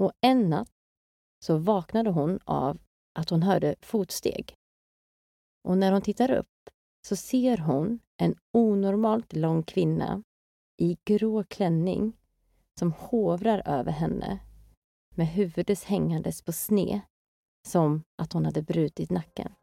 Och en natt så vaknade hon av att hon hörde fotsteg. Och när hon tittar upp så ser hon en onormalt lång kvinna i grå klänning som hovrar över henne med huvudet hängandes på sne som att hon hade brutit nacken.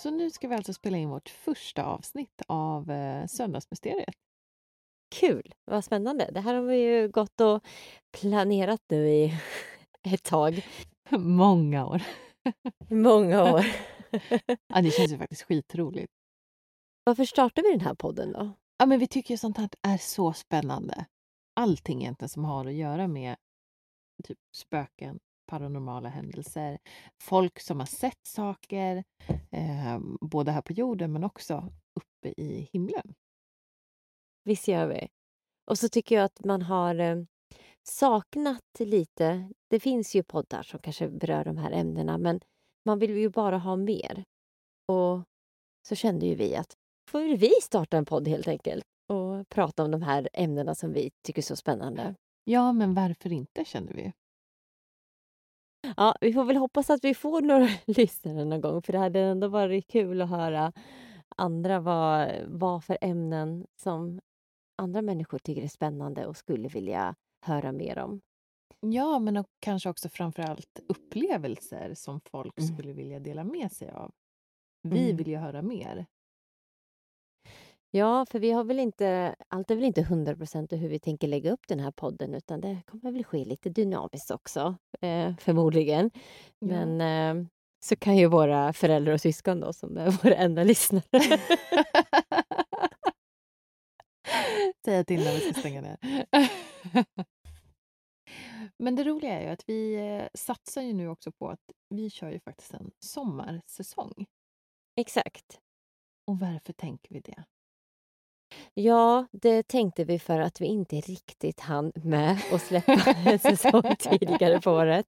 Så nu ska vi alltså spela in vårt första avsnitt av eh, Söndagsmysteriet. Kul! Vad spännande. Det här har vi ju gått och planerat nu i ett tag. Många år. Många år. Ja, det känns ju faktiskt skitroligt. Varför startar vi den här podden då? Ja, men vi tycker ju sånt här är så spännande. Allting egentligen som har att göra med typ spöken, paranormala händelser, folk som har sett saker, eh, både här på jorden men också uppe i himlen. Visst gör vi. Och så tycker jag att man har eh, saknat lite. Det finns ju poddar som kanske berör de här ämnena men man vill ju bara ha mer. Och så kände ju vi att får väl vi starta en podd helt enkelt och prata om de här ämnena som vi tycker är så spännande. Ja, men varför inte kände vi. Ja, vi får väl hoppas att vi får några lyssnare någon gång för det hade ändå varit kul att höra andra vad, vad för ämnen som andra människor tycker är spännande och skulle vilja höra mer om. Ja, men och kanske också framför allt upplevelser som folk Mm. skulle vilja dela med sig av. Vi Mm. vill ju höra mer. Ja, för vi har väl inte, allt är väl inte 100 procent hur vi tänker lägga upp den här podden utan det kommer väl ske lite dynamiskt också, eh, förmodligen. Ja. Men eh, så kan ju våra föräldrar och syskon då, som är våra enda lyssnare. Säga till när vi ska stänga ner. Men det roliga är ju att vi eh, satsar ju nu också på att vi kör ju faktiskt en sommarsäsong. Exakt. Och varför tänker vi det? Ja, det tänkte vi för att vi inte riktigt hann med att släppa en säsong tidigare på året.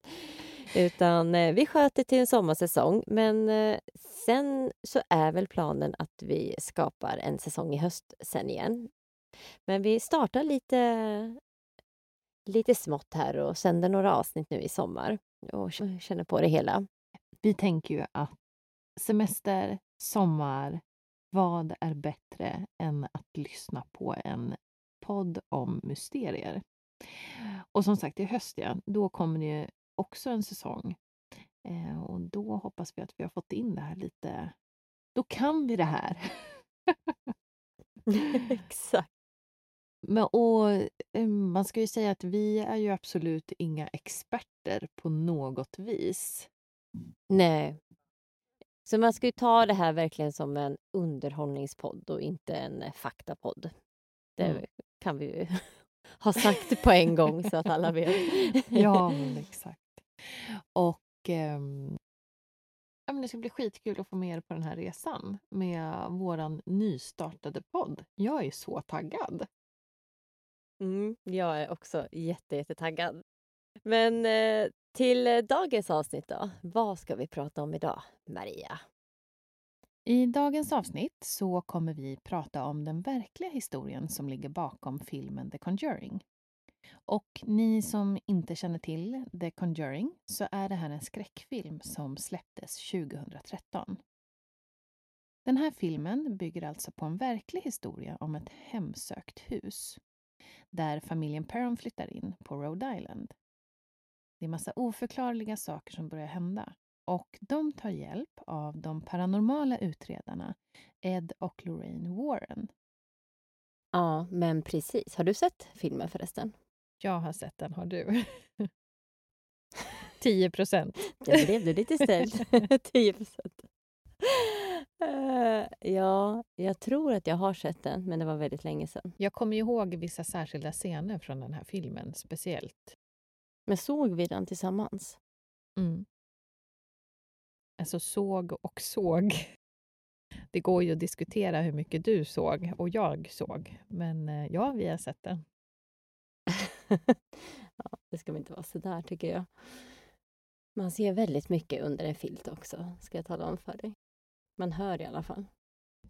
Utan eh, vi sköt det till en sommarsäsong. Men eh, sen så är väl planen att vi skapar en säsong i höst sen igen. Men vi startar lite, lite smått här och sänder några avsnitt nu i sommar och känner på det hela. Vi tänker ju att semester, sommar, vad är bättre än att lyssna på en podd om mysterier? Och som sagt, i höst, ja, då kommer det ju också en säsong. Eh, och då hoppas vi att vi har fått in det här lite... Då kan vi det här! Exakt. Men, och, eh, man ska ju säga att vi är ju absolut inga experter på något vis. Nej, Så man ska ju ta det här verkligen som en underhållningspodd och inte en eh, faktapodd. Det Mm. kan vi ju ha sagt på en gång så att alla vet. Ja, men exakt. Och ehm, ja, men det ska bli skitkul att få med er på den här resan med våran nystartade podd. Jag är så taggad. Mm, jag är också jätte, jättetaggad. Men eh, till eh, dagens avsnitt då. Vad ska vi prata om idag, Maria? I dagens avsnitt så kommer vi prata om den verkliga historien som ligger bakom filmen The Conjuring. Och ni som inte känner till The Conjuring så är det här en skräckfilm som släpptes 2013. Den här filmen bygger alltså på en verklig historia om ett hemsökt hus där familjen Perron flyttar in på Rhode Island. Det är massa oförklarliga saker som börjar hända och de tar hjälp av de paranormala utredarna Ed och Lorraine Warren. Ja, men precis. Har du sett filmen förresten? Jag har sett den, har du? 10 procent. Det blev du lite ställd. 10 procent. Eh, ja, jag tror att jag har sett den, men det var väldigt länge sedan. Jag kommer ihåg vissa särskilda scener från den här filmen speciellt. Men såg vi den tillsammans? Mm. Alltså såg och såg. Det går ju att diskutera hur mycket du såg och jag såg. Men eh, ja, vi har sett den. ja, det ska väl inte vara så där, tycker jag. Man ser väldigt mycket under en filt också, ska jag tala om för dig. Man hör i alla fall.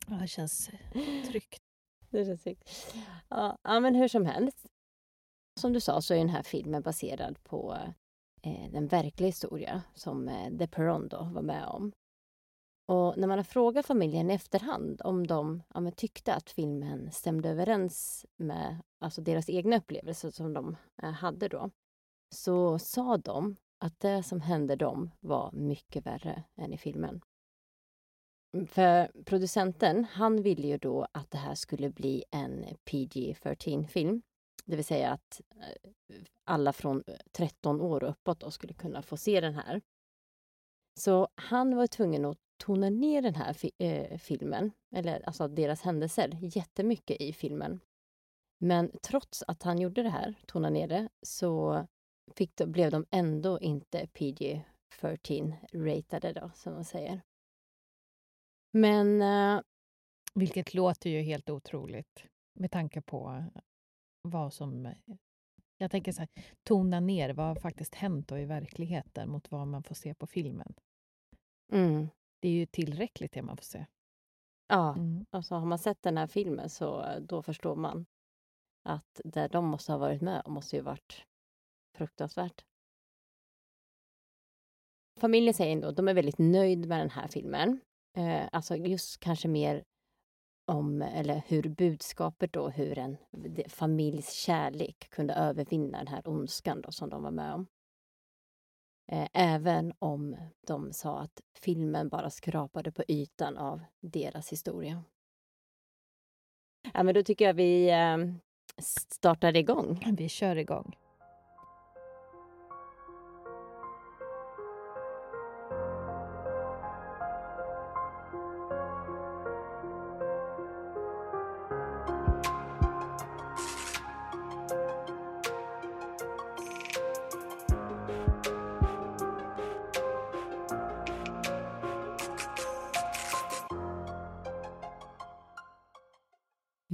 Ja, det känns tryggt. Det känns tryggt. Ja, ja, men hur som helst. Som du sa så är den här filmen baserad på eh, den verkliga historia som eh, The Perron då var med om. Och när man har frågat familjen i efterhand om de ja, men tyckte att filmen stämde överens med alltså deras egna upplevelser som de eh, hade då, så sa de att det som hände dem var mycket värre än i filmen. För producenten, han ville ju då att det här skulle bli en PG-13-film. Det vill säga att eh, alla från eh, 13 år och uppåt då skulle kunna få se den här. Så han var tvungen att tona ner den här fi äh, filmen, eller alltså deras händelser, jättemycket i filmen. Men trots att han gjorde det här, tona ner det, så fick de, blev de ändå inte PG-13 ratade då, som man säger. Men... Äh, Vilket låter ju helt otroligt med tanke på vad som... Jag tänker så här, tona ner vad har faktiskt hänt då i verkligheten mot vad man får se på filmen. mm, Det är ju tillräckligt det man får se. ja, Mm. alltså har man sett den här filmen så eh, då förstår man att det de måste ha varit med måste ju varit fruktansvärt. Familjen säger ändå de är väldigt nöjd med den här filmen. Eh, alltså just kanske mer om, eller hur budskapet då, hur en familjs kärlek kunde övervinna den här ondskan då som de var med om. Eh, även om de sa att filmen bara skrapade på ytan av deras historia. Ja, men då tycker jag vi eh, startar igång. Vi kör igång.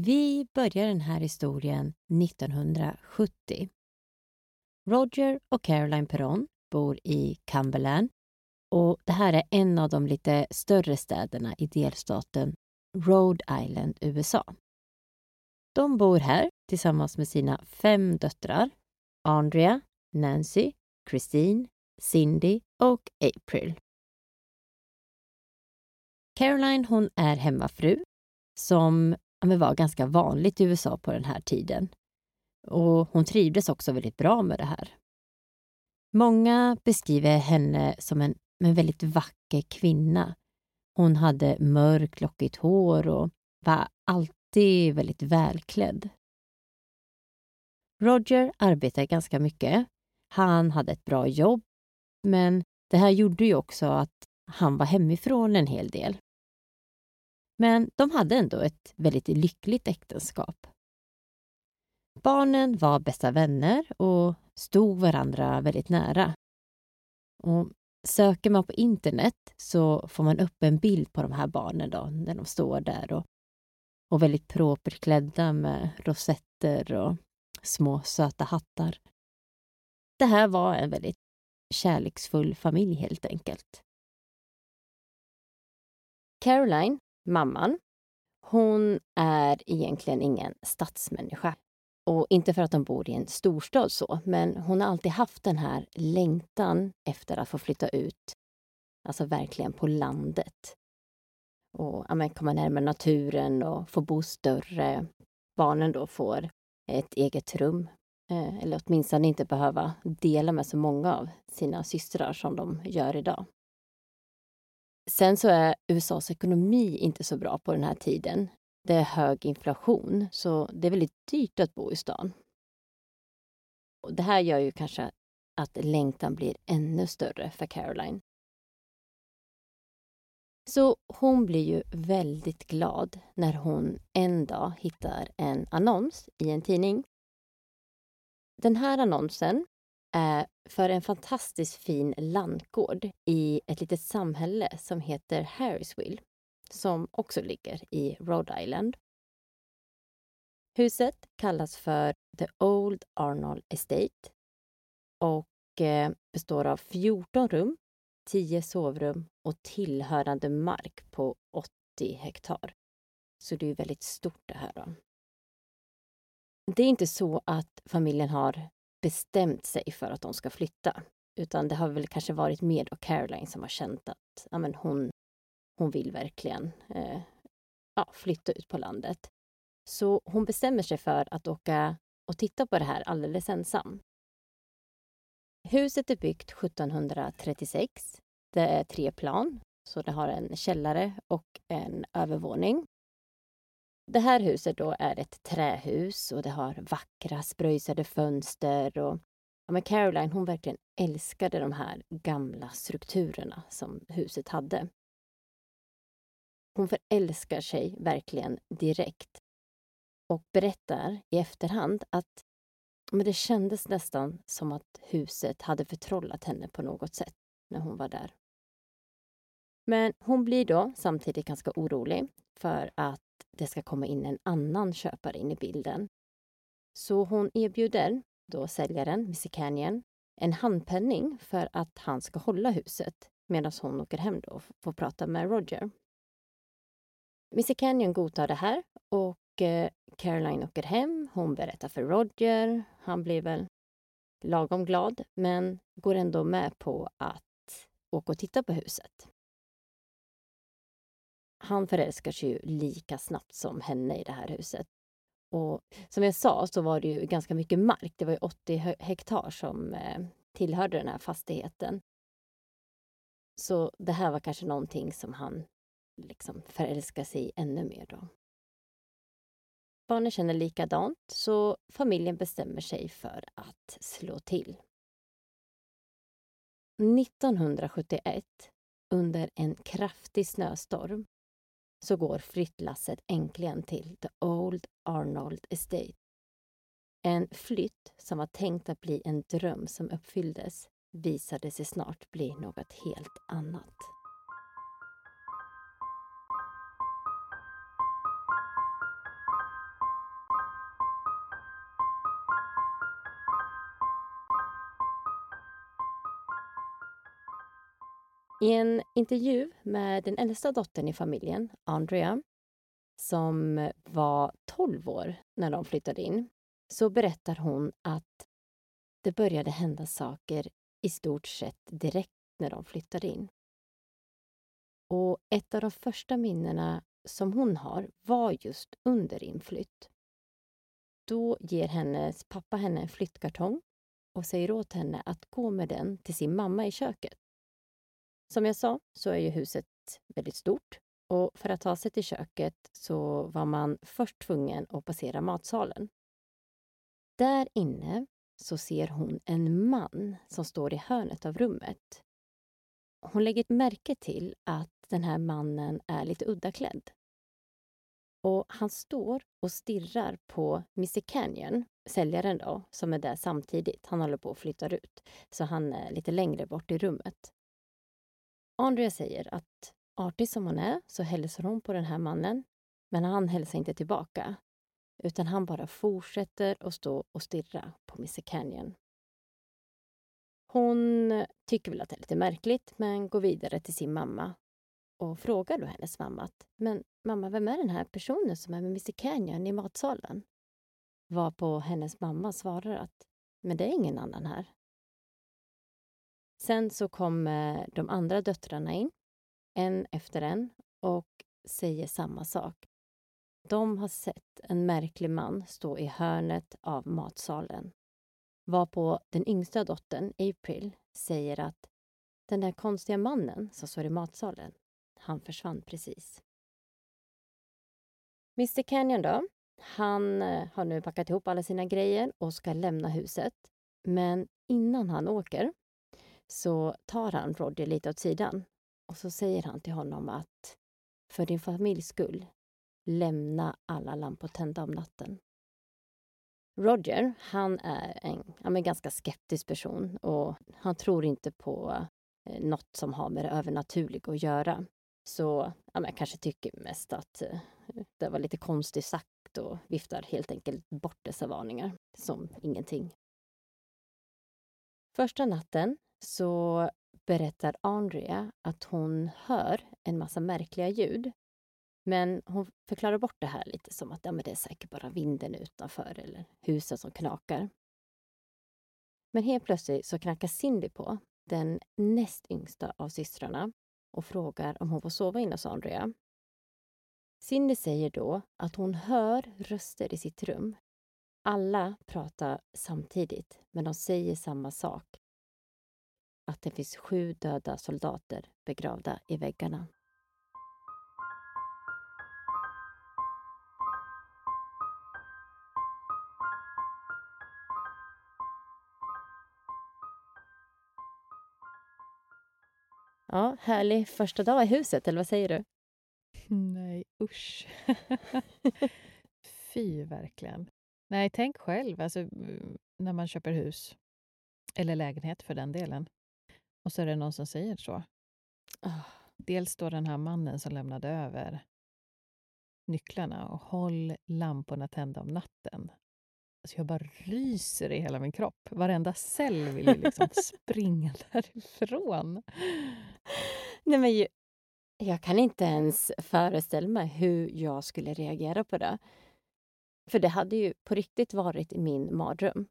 Vi börjar den här historien 1970. Roger och Caroline Perron bor i Cumberland och det här är en av de lite större städerna i delstaten Rhode Island, USA. De bor här tillsammans med sina fem döttrar Andrea, Nancy, Christine, Cindy och April. Caroline hon är hemmafru som men var ganska vanligt i USA på den här tiden. Och hon trivdes också väldigt bra med det här. Många beskriver henne som en, en väldigt vacker kvinna. Hon hade mörkt lockigt hår och var alltid väldigt välklädd. Roger arbetade ganska mycket. Han hade ett bra jobb, men det här gjorde ju också att han var hemifrån en hel del. Men de hade ändå ett väldigt lyckligt äktenskap. Barnen var bästa vänner och stod varandra väldigt nära. Och söker man på internet så får man upp en bild på de här barnen då, när de står där och, och väldigt propert klädda med rosetter och små söta hattar. Det här var en väldigt kärleksfull familj helt enkelt. Caroline, mamman, hon är egentligen ingen stadsmänniska. Och inte för att de bor i en storstad så, men hon har alltid haft den här längtan efter att få flytta ut, alltså verkligen på landet. Och ja, komma närmare naturen och få bo större. Barnen då får ett eget rum, eh, eller åtminstone inte behöva dela med så många av sina systrar som de gör idag. Sen så är USAs ekonomi inte så bra på den här tiden. Det är hög inflation, så det är väldigt dyrt att bo i stan. Och det här gör ju kanske att längtan blir ännu större för Caroline. Så hon blir ju väldigt glad när hon en dag hittar en annons i en tidning. Den här annonsen Eh, för en fantastiskt fin lantgård i ett litet samhälle som heter Harrisville som också ligger i Rhode Island. Huset kallas för The Old Arnold Estate och eh, består av 14 rum, 10 sovrum och tillhörande mark på 80 hektar. Så det är väldigt stort det här. Då. Det är inte så att familjen har bestämt sig för att de ska flytta. Utan det har väl kanske varit mer då Caroline som har känt att ja, men hon hon vill verkligen eh, ja, flytta ut på landet. Så hon bestämmer sig för att åka och titta på det här alldeles ensam. Huset är byggt 1736. Det är tre plan, så det har en källare och en övervåning. Det här huset då är ett trähus och det har vackra spröjsade fönster och ja, men Caroline hon verkligen älskade de här gamla strukturerna som huset hade. Hon förälskar sig verkligen direkt och berättar i efterhand att men det kändes nästan som att huset hade förtrollat henne på något sätt när hon var där. Men hon blir då samtidigt ganska orolig för att det ska komma in en annan köpare in i bilden. Så hon erbjuder då säljaren, Missy Canyon, en handpenning för att han ska hålla huset medan hon åker hem då och får prata med Roger. Missy Canyon godtar det här och eh, Caroline åker hem. Hon berättar för Roger. Han blir väl lagom glad men går ändå med på att åka och titta på huset. Han förälskar sig ju lika snabbt som henne i det här huset. Och som jag sa så var det ju ganska mycket mark. Det var ju 80 hektar som eh, tillhörde den här fastigheten. Så det här var kanske någonting som han liksom förälskar sig ännu mer då. Barnen känner likadant, så familjen bestämmer sig för att slå till. 1971, under en kraftig snöstorm, så går flyttlasset äntligen till The Old Arnold Estate. En flytt som var tänkt att bli en dröm som uppfylldes visade sig snart bli något helt annat. I en intervju med den äldsta dottern i familjen, Andrea, som var 12 år när de flyttade in, så berättar hon att det började hända saker i stort sett direkt när de flyttade in. Och ett av de första minnena som hon har var just under inflytt. Då ger hennes pappa henne en flyttkartong och säger åt henne att gå med den till sin mamma i köket. Som jag sa så är ju huset väldigt stort och för att ta sig till köket så var man först tvungen att passera matsalen. Där inne så ser hon en man som står i hörnet av rummet. hon lägger märke till att den här mannen är lite udda klädd. Och han står och stirrar på Mr Canyon, säljaren då, som är där samtidigt. Han håller på att flytta ut, så han är lite längre bort i rummet. Andrea säger att artig som hon är så hälsar hon på den här mannen, men han hälsar inte tillbaka. Utan han bara fortsätter att stå och stirra på Mr Canyon. Hon tycker väl att det är lite märkligt, men går vidare till sin mamma och frågar då hennes mamma att men mamma, vem är den här personen som är med Mr Canyon i matsalen? Varpå hennes mamma svarar att men det är ingen annan här. Sen så kommer de andra döttrarna in, en efter en, och säger samma sak. De har sett en märklig man stå i hörnet av matsalen. Varpå den yngsta dottern, April, säger att den där konstiga mannen som står i matsalen, han försvann precis. Mr Canyon då, han eh, har nu packat ihop alla sina grejer och ska lämna huset. Men innan han åker så tar han Roger lite åt sidan och så säger han till honom att för din familjs skull, lämna alla lampor tända om natten. Roger, han är en ja, men ganska skeptisk person och han tror inte på eh, något som har med det övernaturliga att göra. Så ja, men kanske tycker mest att eh, det var lite konstigt sagt och viftar helt enkelt bort dessa varningar som ingenting. Första natten så berättar Andrea att hon hör en massa märkliga ljud. Men hon förklarar bort det här lite som att ja, men det är säkert bara vinden utanför eller huset som knakar. Men helt plötsligt så knackar Cindy på, den näst yngsta av systrarna och frågar om hon får sova inne hos Andrea. Cindy säger då att hon hör röster i sitt rum. Alla pratar samtidigt, men de säger samma sak. Att det finns sju döda soldater begravda i väggarna. Ja, härlig första dag i huset, eller vad säger du? Nej, usch. Fy, verkligen. Nej, tänk själv, alltså, eh, när man köper hus, eller lägenhet för den delen, och så är det någon som säger så. Oh. Dels då den här mannen som lämnade över nycklarna och håll lamporna tända om natten. Alltså jag bara ryser i hela min kropp. Varenda cell vill ju liksom springa därifrån. Nej, men jag kan inte ens föreställa mig hur jag skulle reagera på det. För det hade ju på riktigt varit min mardröm.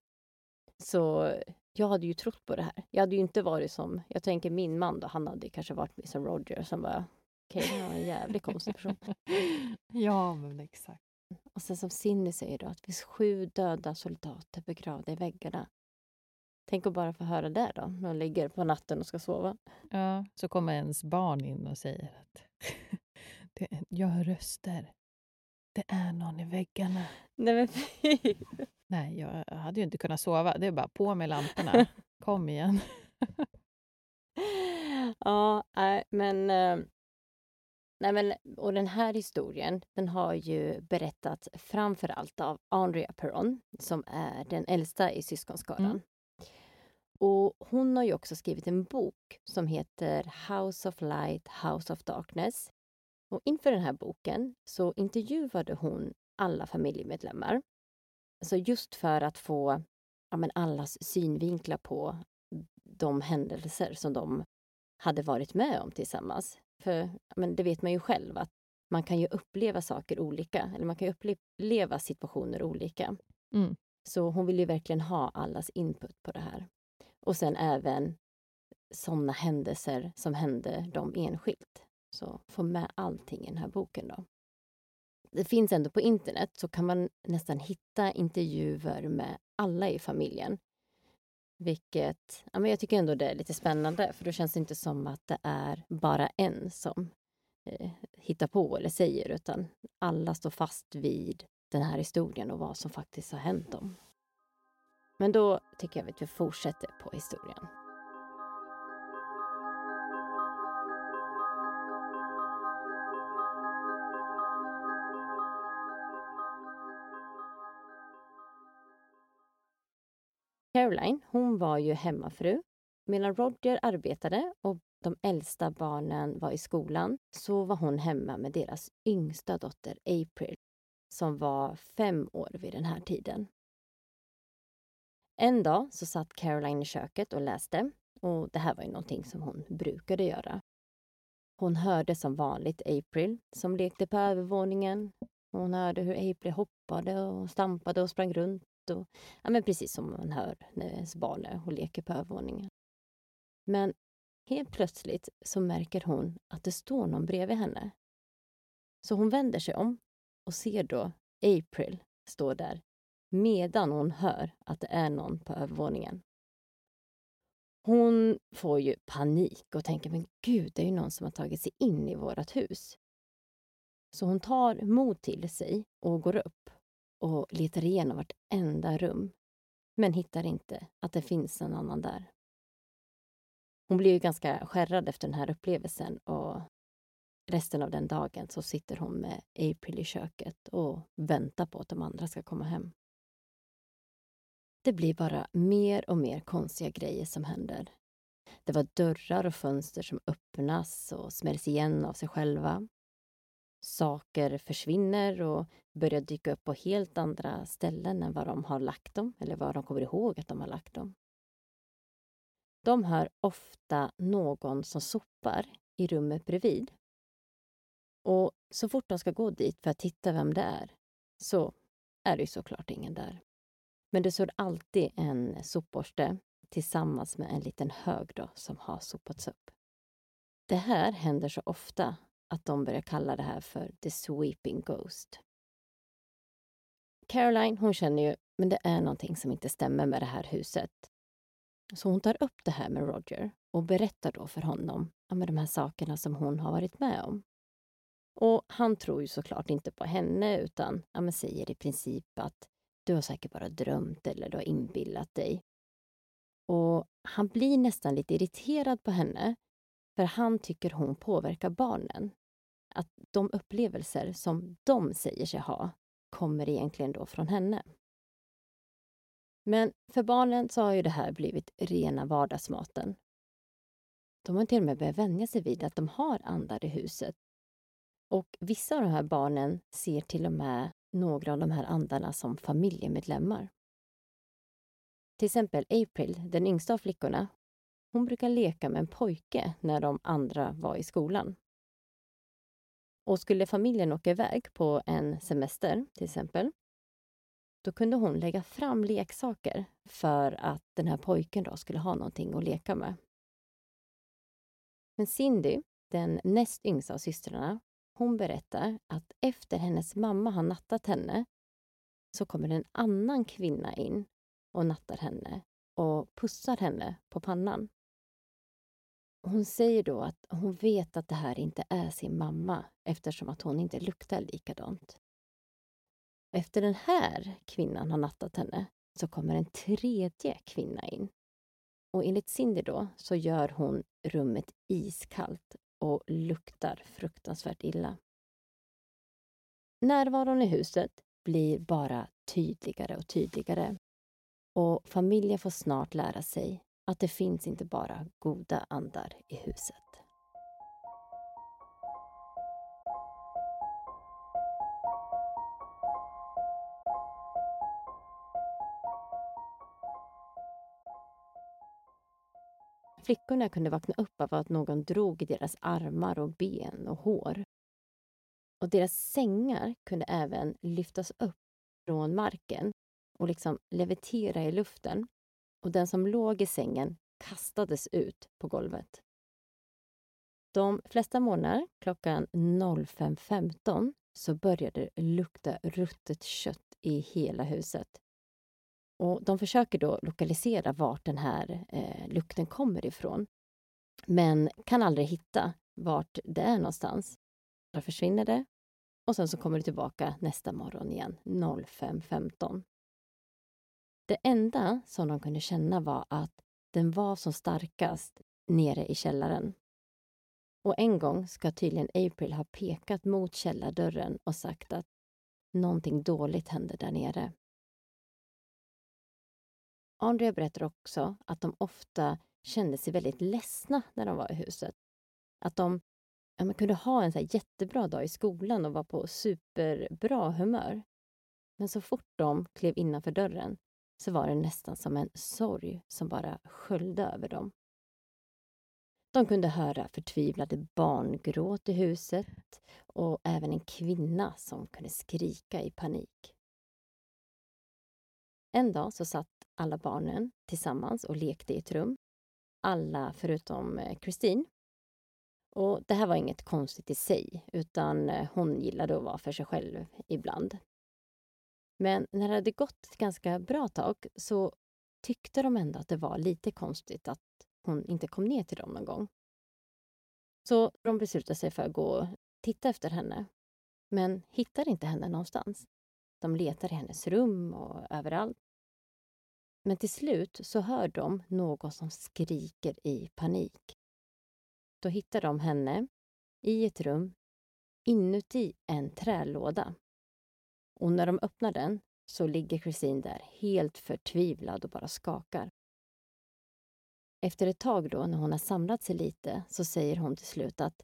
Så jag hade ju trott på det här. Jag hade ju inte varit som, jag tänker min man då, han hade kanske varit som Roger som bara, okej, okay, han var en jävligt konstig person. ja, men exakt. Och sen som Cindy säger då, att det finns sju döda soldater begravda i väggarna. Tänk att bara få höra det då, när hon ligger på natten och ska sova. Ja, så kommer ens barn in och säger att det, jag hör röster. Det är någon i väggarna. Nej men fy! Nej, jag hade ju inte kunnat sova. Det är bara på med lamporna. Kom igen. ja, nej, men... Eh, nej, men... Och den här historien den har ju berättats framför allt av Andrea Perron som är den äldsta i syskonskaran. Mm. Och hon har ju också skrivit en bok som heter House of Light, House of Darkness. Och inför den här boken så intervjuade hon alla familjemedlemmar. Så just för att få ja, men allas synvinklar på de händelser som de hade varit med om tillsammans. För men det vet man ju själv att man kan ju uppleva saker olika, eller man kan uppleva situationer olika. Mm. Så hon vill ju verkligen ha allas input på det här. Och sen även sådana händelser som hände dem enskilt. Så få med allting i den här boken då. Det finns ändå på internet så kan man nästan hitta intervjuer med alla i familjen. Vilket ja, men jag tycker ändå det är lite spännande för då känns det inte som att det är bara en som eh, hittar på eller säger utan alla står fast vid den här historien och vad som faktiskt har hänt dem. Men då tycker jag att vi fortsätter på historien. Caroline, hon var ju hemmafru. Medan Roger arbetade och de äldsta barnen var i skolan så var hon hemma med deras yngsta dotter April som var fem år vid den här tiden. En dag så satt Caroline i köket och läste och det här var ju någonting som hon brukade göra. Hon hörde som vanligt April som lekte på övervåningen. Hon hörde hur April hoppade och stampade och sprang runt. Och, ja, men precis som man hör när ens barn är och leker på övervåningen. Men helt plötsligt så märker hon att det står någon bredvid henne. Så hon vänder sig om och ser då April stå där medan hon hör att det är någon på övervåningen. Hon får ju panik och tänker men gud, det är ju någon som har tagit sig in i vårt hus. Så hon tar mod till sig och går upp och letar igenom vartenda rum men hittar inte att det finns en annan där. Hon blir ju ganska skärrad efter den här upplevelsen och resten av den dagen så sitter hon med April i köket och väntar på att de andra ska komma hem. Det blir bara mer och mer konstiga grejer som händer. Det var dörrar och fönster som öppnas och smälls igen av sig själva. Saker försvinner och börjar dyka upp på helt andra ställen än vad de har lagt dem eller vad de kommer ihåg att de har lagt dem. De hör ofta någon som sopar i rummet bredvid. Och så fort de ska gå dit för att titta vem det är så är det ju såklart ingen där. Men det står alltid en sopborste tillsammans med en liten hög då, som har sopats upp. Det här händer så ofta att de börjar kalla det här för the sweeping ghost. Caroline hon känner ju men det är någonting som inte stämmer med det här huset. Så hon tar upp det här med Roger och berättar då för honom om de här sakerna som hon har varit med om. Och han tror ju såklart inte på henne utan ja, säger i princip att du har säkert bara drömt eller du har inbillat dig. Och han blir nästan lite irriterad på henne för han tycker hon påverkar barnen. Att de upplevelser som de säger sig ha kommer egentligen då från henne. Men för barnen så har ju det här blivit rena vardagsmaten. De har till och med börjat vänja sig vid att de har andar i huset. Och vissa av de här barnen ser till och med några av de här andarna som familjemedlemmar. Till exempel April, den yngsta av flickorna, hon brukar leka med en pojke när de andra var i skolan. Och skulle familjen åka iväg på en semester, till exempel, då kunde hon lägga fram leksaker för att den här pojken då skulle ha någonting att leka med. Men Cindy, den näst yngsta av systrarna, hon berättar att efter hennes mamma har nattat henne så kommer en annan kvinna in och nattar henne och pussar henne på pannan. Hon säger då att hon vet att det här inte är sin mamma eftersom att hon inte luktar likadant. Efter den här kvinnan har nattat henne så kommer en tredje kvinna in. Och enligt Cindy då så gör hon rummet iskallt och luktar fruktansvärt illa. Närvaron i huset blir bara tydligare och tydligare. Och familjen får snart lära sig att det finns inte bara goda andar i huset. Flickorna kunde vakna upp av att någon drog i deras armar och ben och hår. Och deras sängar kunde även lyftas upp från marken och liksom levitera i luften. Och den som låg i sängen kastades ut på golvet. De flesta morgnar klockan 05.15 så började det lukta ruttet kött i hela huset. Och de försöker då lokalisera vart den här eh, lukten kommer ifrån. Men kan aldrig hitta vart det är någonstans. Då försvinner det och sen så kommer det tillbaka nästa morgon igen, 05.15. Det enda som de kunde känna var att den var som starkast nere i källaren. Och en gång ska tydligen April ha pekat mot källardörren och sagt att någonting dåligt hände där nere. Andrea berättar också att de ofta kände sig väldigt ledsna när de var i huset. Att de ja, man kunde ha en så jättebra dag i skolan och vara på superbra humör. Men så fort de klev innanför dörren så var det nästan som en sorg som bara sköljde över dem. De kunde höra förtvivlade barngråt i huset och även en kvinna som kunde skrika i panik. En dag så satt alla barnen tillsammans och lekte i ett rum. Alla förutom eh, Christine. Och det här var inget konstigt i sig, utan eh, hon gillade att vara för sig själv ibland. Men när det hade gått ett ganska bra tag så tyckte de ändå att det var lite konstigt att hon inte kom ner till dem någon gång. Så de beslutade sig för att gå och titta efter henne, men hittade inte henne någonstans. De letar i hennes rum och överallt. Men till slut så hör de någon som skriker i panik. Då hittar de henne i ett rum inuti en trälåda. Och när de öppnar den så ligger Christine där helt förtvivlad och bara skakar. Efter ett tag då, när hon har samlat sig lite, så säger hon till slut att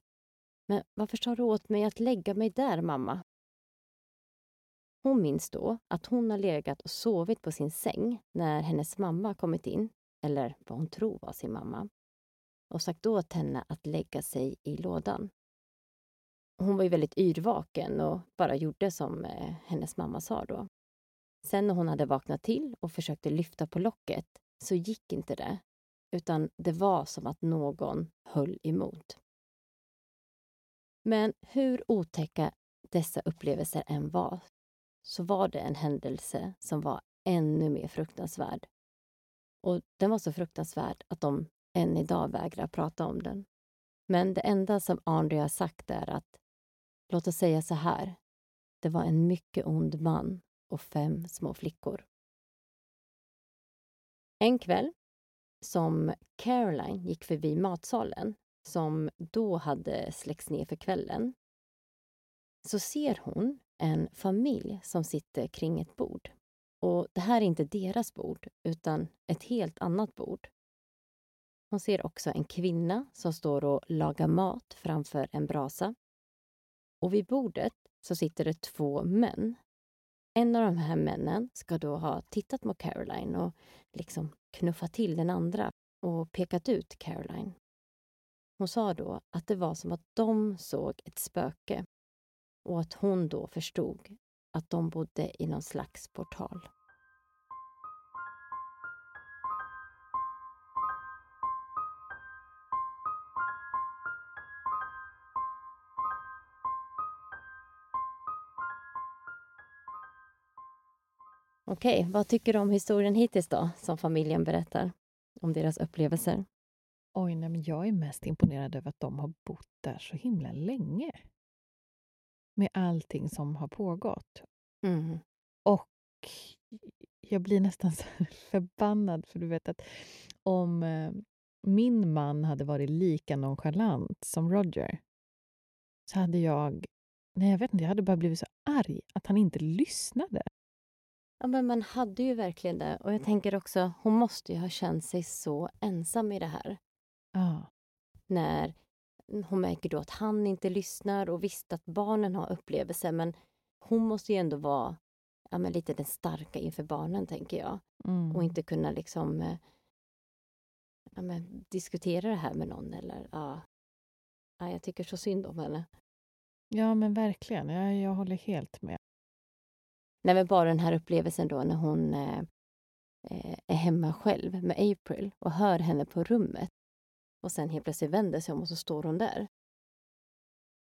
Men varför sa du åt mig att lägga mig där, mamma? Hon minns då att hon har legat och sovit på sin säng när hennes mamma kommit in, eller vad hon tror var sin mamma, och sagt åt henne att lägga sig i lådan. Hon var ju väldigt yrvaken och bara gjorde som eh, hennes mamma sa då. Sen när hon hade vaknat till och försökte lyfta på locket så gick inte det, utan det var som att någon höll emot. Men hur otäcka dessa upplevelser än var så var det en händelse som var ännu mer fruktansvärd. Och den var så fruktansvärd att de än idag vägrar prata om den. Men det enda som Andrea har sagt är att låt oss säga så här. Det var en mycket ond man och fem små flickor. En kväll som Caroline gick förbi matsalen som då hade släckts ner för kvällen så ser hon en familj som sitter kring ett bord. Och Det här är inte deras bord, utan ett helt annat bord. Hon ser också en kvinna som står och lagar mat framför en brasa. Och vid bordet så sitter det två män. En av de här männen ska då ha tittat på Caroline och liksom knuffat till den andra och pekat ut Caroline. Hon sa då att det var som att de såg ett spöke och att hon då förstod att de bodde i någon slags portal. Okej, vad tycker du om historien hittills då, som familjen berättar om deras upplevelser? Oj, nej, men jag är mest imponerad över att de har bott där så himla länge. Med allting som har pågått. Mm. Och jag blir nästan så förbannad, för du vet att om eh, min man hade varit lika nonchalant som Roger så hade jag, nej jag vet inte, jag hade bara blivit så arg att han inte lyssnade. Ja, men man hade ju verkligen det. Och jag tänker också, hon måste ju ha känt sig så ensam i det här. Ja. När hon märker då att han inte lyssnar och visst att barnen har upplevelser men hon måste ju ändå vara ja, men lite den starka inför barnen, tänker jag. Mm. Och inte kunna liksom eh, ja, men, diskutera det här med någon. Eller, ja. Ja, jag tycker så synd om henne. Ja, men verkligen. Jag, jag håller helt med. Nej, men bara den här upplevelsen då när hon eh, eh, är hemma själv med April och hör henne på rummet. Och sen helt plötsligt vänder sig om och så står hon där.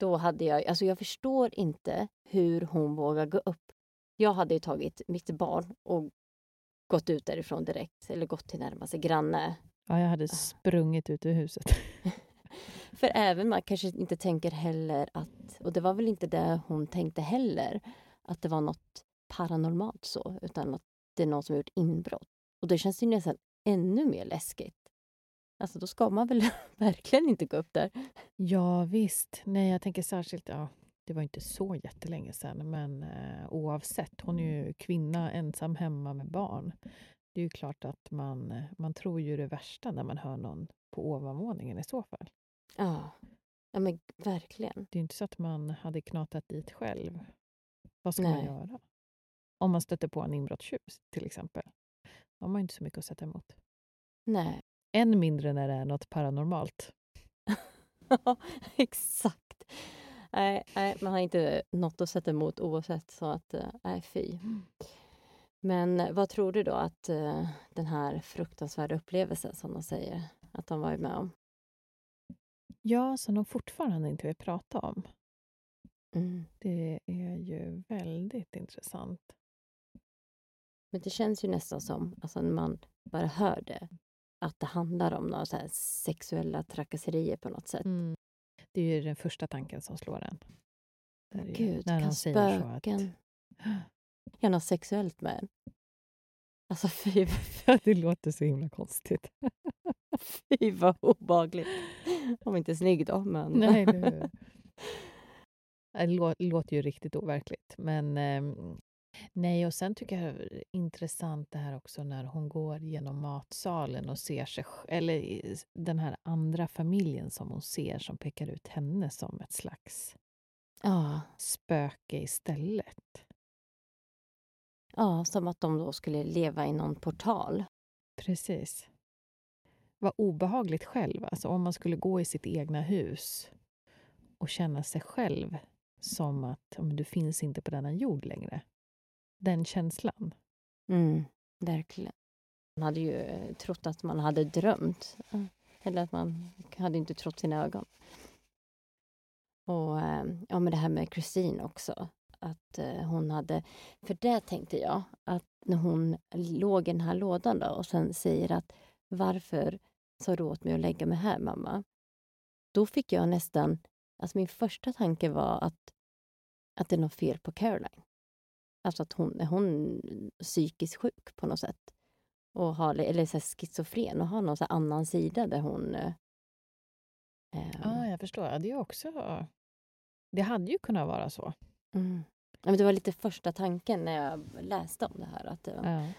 Då hade jag, alltså jag förstår inte hur hon vågar gå upp. Jag hade ju tagit mitt barn och gått ut därifrån direkt, eller gått till närmaste granne. Ja, jag hade sprungit ut ur huset. För även man kanske inte tänker heller att, och det var väl inte det hon tänkte heller, att det var något paranormalt så, utan att det är någon som har gjort inbrott. Och det känns ju nästan ännu mer läskigt. Alltså då ska man väl verkligen inte gå upp där. Ja, visst. Nej, jag tänker särskilt, ja, det var inte så jättelänge sedan, men eh, oavsett, hon är ju kvinna ensam hemma med barn. Det är ju klart att man, man tror ju det värsta när man hör någon på ovanvåningen i så fall. Ja, ja men verkligen. Det är ju inte så att man hade knatat dit själv. Vad ska man Nej. göra? Om man stöter på en inbrottstjuv till exempel. Då har man inte så mycket att sätta emot. Nej. Än mindre när det är något paranormalt. Ja, exakt. Nej, nej, man har inte något att sätta emot oavsett. Så att, eh, nej, fy. Men vad tror du då att eh, den här fruktansvärda upplevelsen som de säger att de varit med om? Ja, som de fortfarande inte vill prata om. Mm. Det är ju väldigt intressant. Men det känns ju nästan som, alltså när man bara hör det, att det handlar om några så sexuella trakasserier på något sätt. Mm. Det är ju den första tanken som slår en. Ju Gud, när kan så att- spöken göra något sexuellt med en? Alltså fy, det låter så himla konstigt. fy vad obehagligt. Om inte snygg då, men... Nej, det, det lå- låter ju riktigt overkligt. Men ehm, nej, och sen tycker jag det är intressant det här också när hon går genom matsalen och ser sig eller den här andra familjen som hon ser som pekar ut henne som ett slags Ja, spöke istället. ja, som att de då skulle leva i någon portal. Precis. Vad obehagligt själv, alltså om man skulle gå i sitt egna hus och känna sig själv som att men du finns inte på denna jord längre. Den känslan. Mm, verkligen. Man hade ju eh, trott att man hade drömt. Eh, eller att man hade inte trott sina ögon. Och eh, ja, men det här med Christine också. Att hon hade... För det tänkte jag, att när hon låg i den här lådan då och sen säger att varför sa du åt mig att lägga mig här, mamma? Då fick jag nästan... Alltså min första tanke var att, att det är något fel på Caroline. Alltså att hon är hon psykiskt sjuk på något sätt. Och har, eller så schizofren och har någon så annan sida där hon... Eh, eh, Ja, jag förstår. Ja, det är också... Det hade ju kunnat vara så. mm. ja, men det var lite första tanken när jag läste om det här. Att Ja.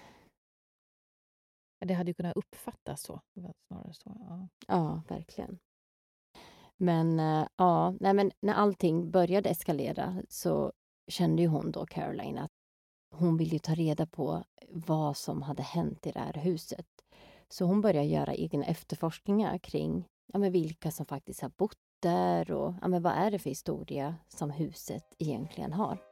Det hade ju kunnat uppfattas så. Snarare så. Ja. Ja, verkligen. Men eh, ja, nej, men när allting började eskalera så kände ju hon då, Caroline, att hon ville ju ta reda på eh, vad som hade hänt i det här huset. Så hon började göra egna efterforskningar kring ja, men vilka som faktiskt har bott där och ja, men vad är det för historia som huset egentligen har.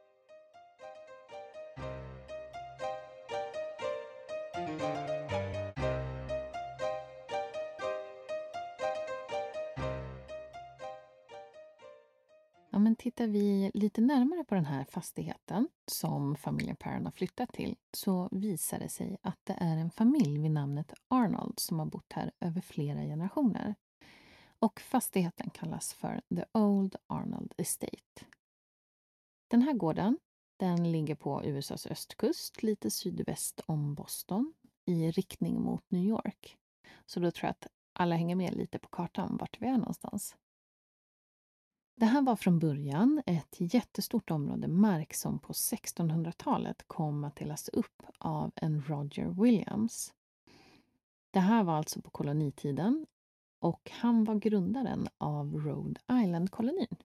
Tittar vi lite närmare på den här fastigheten som familjen Perron har flyttat till så visar det sig att det är en familj vid namnet Arnold som har bott här över flera generationer. Och fastigheten kallas för The Old Arnold Estate. Den här gården den ligger på USAs östkust lite sydväst om Boston i riktning mot New York. Så då tror jag att alla hänger med lite på kartan vart vi är någonstans. Det här var från början ett jättestort område mark som på 1600-talet kom att delas upp av en Roger Williams. Det här var alltså på kolonitiden och han var grundaren av Rhode Island-kolonin.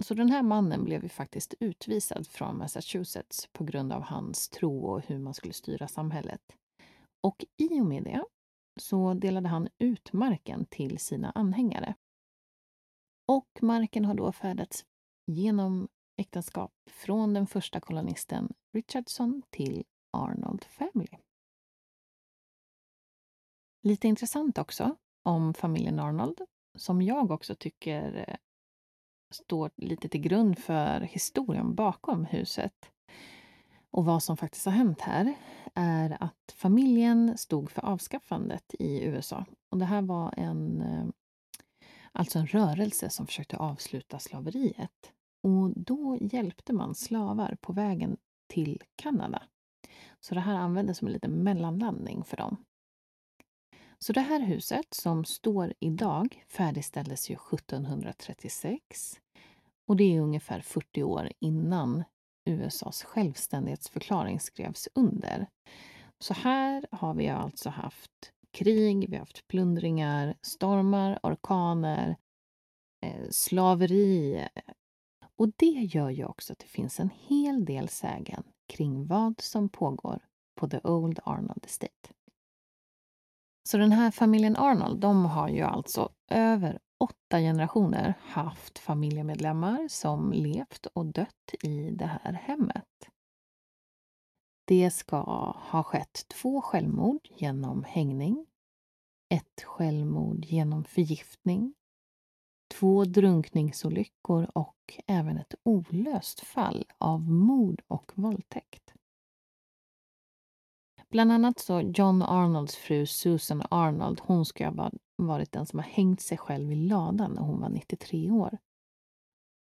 Så den här mannen blev ju faktiskt utvisad från Massachusetts på grund av hans tro och hur man skulle styra samhället. Och i och med det så delade han ut marken till sina anhängare. Och marken har då färdats genom äktenskap från den första kolonisten Richardson till Arnold Family. Lite intressant också om familjen Arnold, som jag också tycker eh, står lite till grund för historien bakom huset. Och vad som faktiskt har hänt här är att familjen stod för avskaffandet i USA. Och det här var en eh, alltså en rörelse som försökte avsluta slaveriet. Och då hjälpte man slavar på vägen till Kanada. Så det här användes som en liten mellanlandning för dem. Så det här huset som står idag färdigställdes ju 1736 och det är ungefär 40 år innan USAs självständighetsförklaring skrevs under. Så här har vi alltså haft krig, vi har haft plundringar, stormar, orkaner, eh, slaveri. Och det gör ju också att det finns en hel del sägen kring vad som pågår på The Old Arnold Estate. Så den här familjen Arnold, de har ju alltså över åtta generationer haft familjemedlemmar som levt och dött i det här hemmet. Det ska ha skett två självmord genom hängning, ett självmord genom förgiftning, två drunkningsolyckor och även ett olöst fall av mord och våldtäkt. Bland annat så John Arnolds fru Susan Arnold, hon ska ha varit den som har hängt sig själv i ladan när hon var 93 år.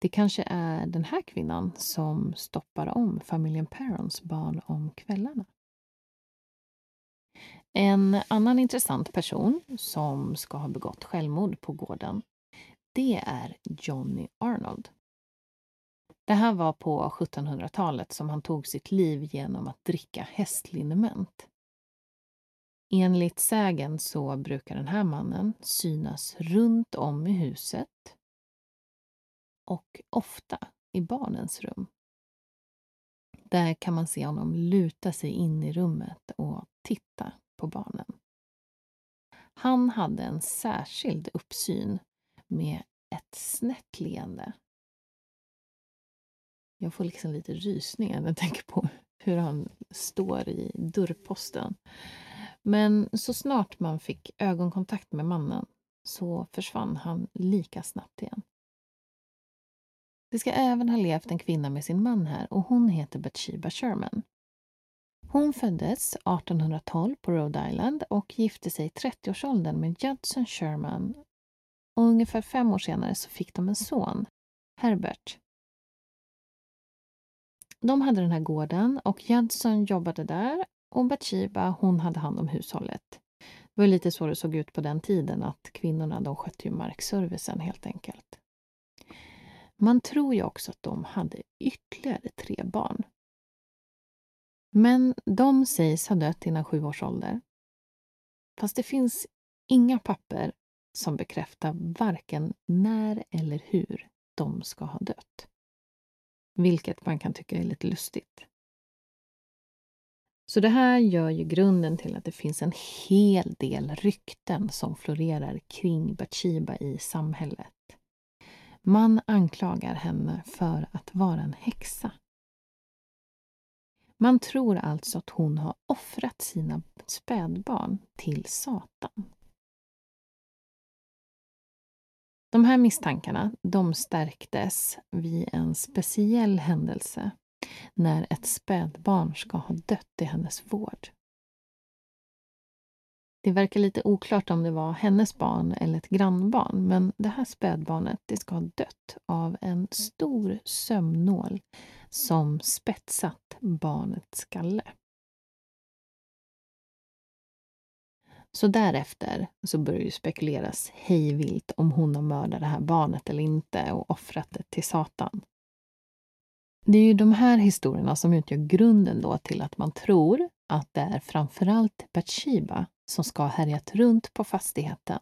Det kanske är den här kvinnan som stoppar om familjen Perrons barn om kvällarna. En annan intressant person som ska ha begått självmord på gården, det är Johnny Arnold. Det här var på 1700-talet som han tog sitt liv genom att dricka hästliniment. Enligt sägen så brukar den här mannen synas runt om i huset och ofta i barnens rum. Där kan man se honom luta sig in i rummet och titta på barnen. Han hade en särskild uppsyn med ett snett leende. Jag får liksom lite rysningar när jag tänker på hur han står i dörrposten. Men så snart man fick ögonkontakt med mannen så försvann han lika snabbt igen. Det ska även ha levt en kvinna med sin man här och hon heter Bathsheba Sherman. Hon föddes 1812 på Rhode Island och gifte sig i 30-årsåldern med Judson Sherman. Och ungefär fem år senare så fick de en son, Herbert. De hade den här gården och Judson jobbade där och Bathsheba hon hade hand om hushållet. Det var lite så det såg ut på den tiden att kvinnorna de skötte ju markservicen helt enkelt. Man tror ju också att de hade ytterligare tre barn. Men de sägs ha dött innan sju års ålder. Fast det finns inga papper som bekräftar varken när eller hur de ska ha dött. Vilket man kan tycka är lite lustigt. Så det här gör ju grunden till att det finns en hel del rykten som florerar kring Bathsheba i samhället. Man anklagar henne för att vara en häxa. Man tror alltså att hon har offrat sina spädbarn till Satan. De här misstankarna de stärktes vid en speciell händelse när ett spädbarn ska ha dött i hennes vård. Det verkar lite oklart om det var hennes barn eller ett grannbarn men det här spädbarnet det ska ha dött av en stor sömnål som spetsat barnets skalle. Så därefter så börjar det spekuleras hejvilt om hon har mördat det här barnet eller inte och offrat det till Satan. Det är ju de här historierna som utgör grunden då till att man tror att det är framförallt Bathsheba som ska ha härjat runt på fastigheten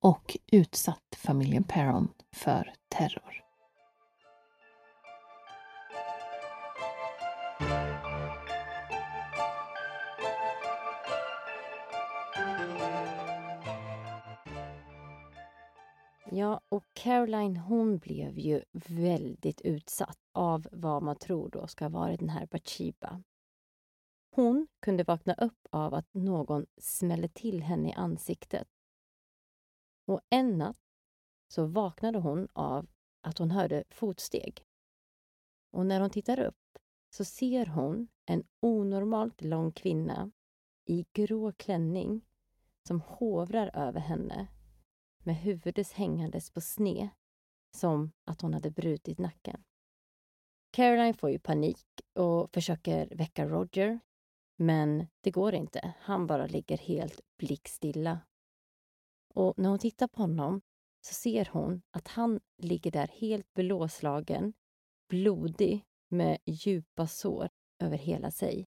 och utsatt familjen Perron för terror. Ja, och Caroline hon blev ju väldigt utsatt av vad man tror då ska vara den här Bathsheba. Hon kunde vakna upp av att någon smällde till henne i ansiktet. Och en natt så vaknade hon av att hon hörde fotsteg. Och när hon tittar upp så ser hon en onormalt lång kvinna i grå klänning som hovrar över henne med huvudet hängandes på sne som att hon hade brutit nacken. Caroline får ju panik och försöker väcka Roger men det går inte. Han bara ligger helt blickstilla. Och när hon tittar på honom så ser hon att han ligger där helt blåslagen, blodig med djupa sår över hela sig.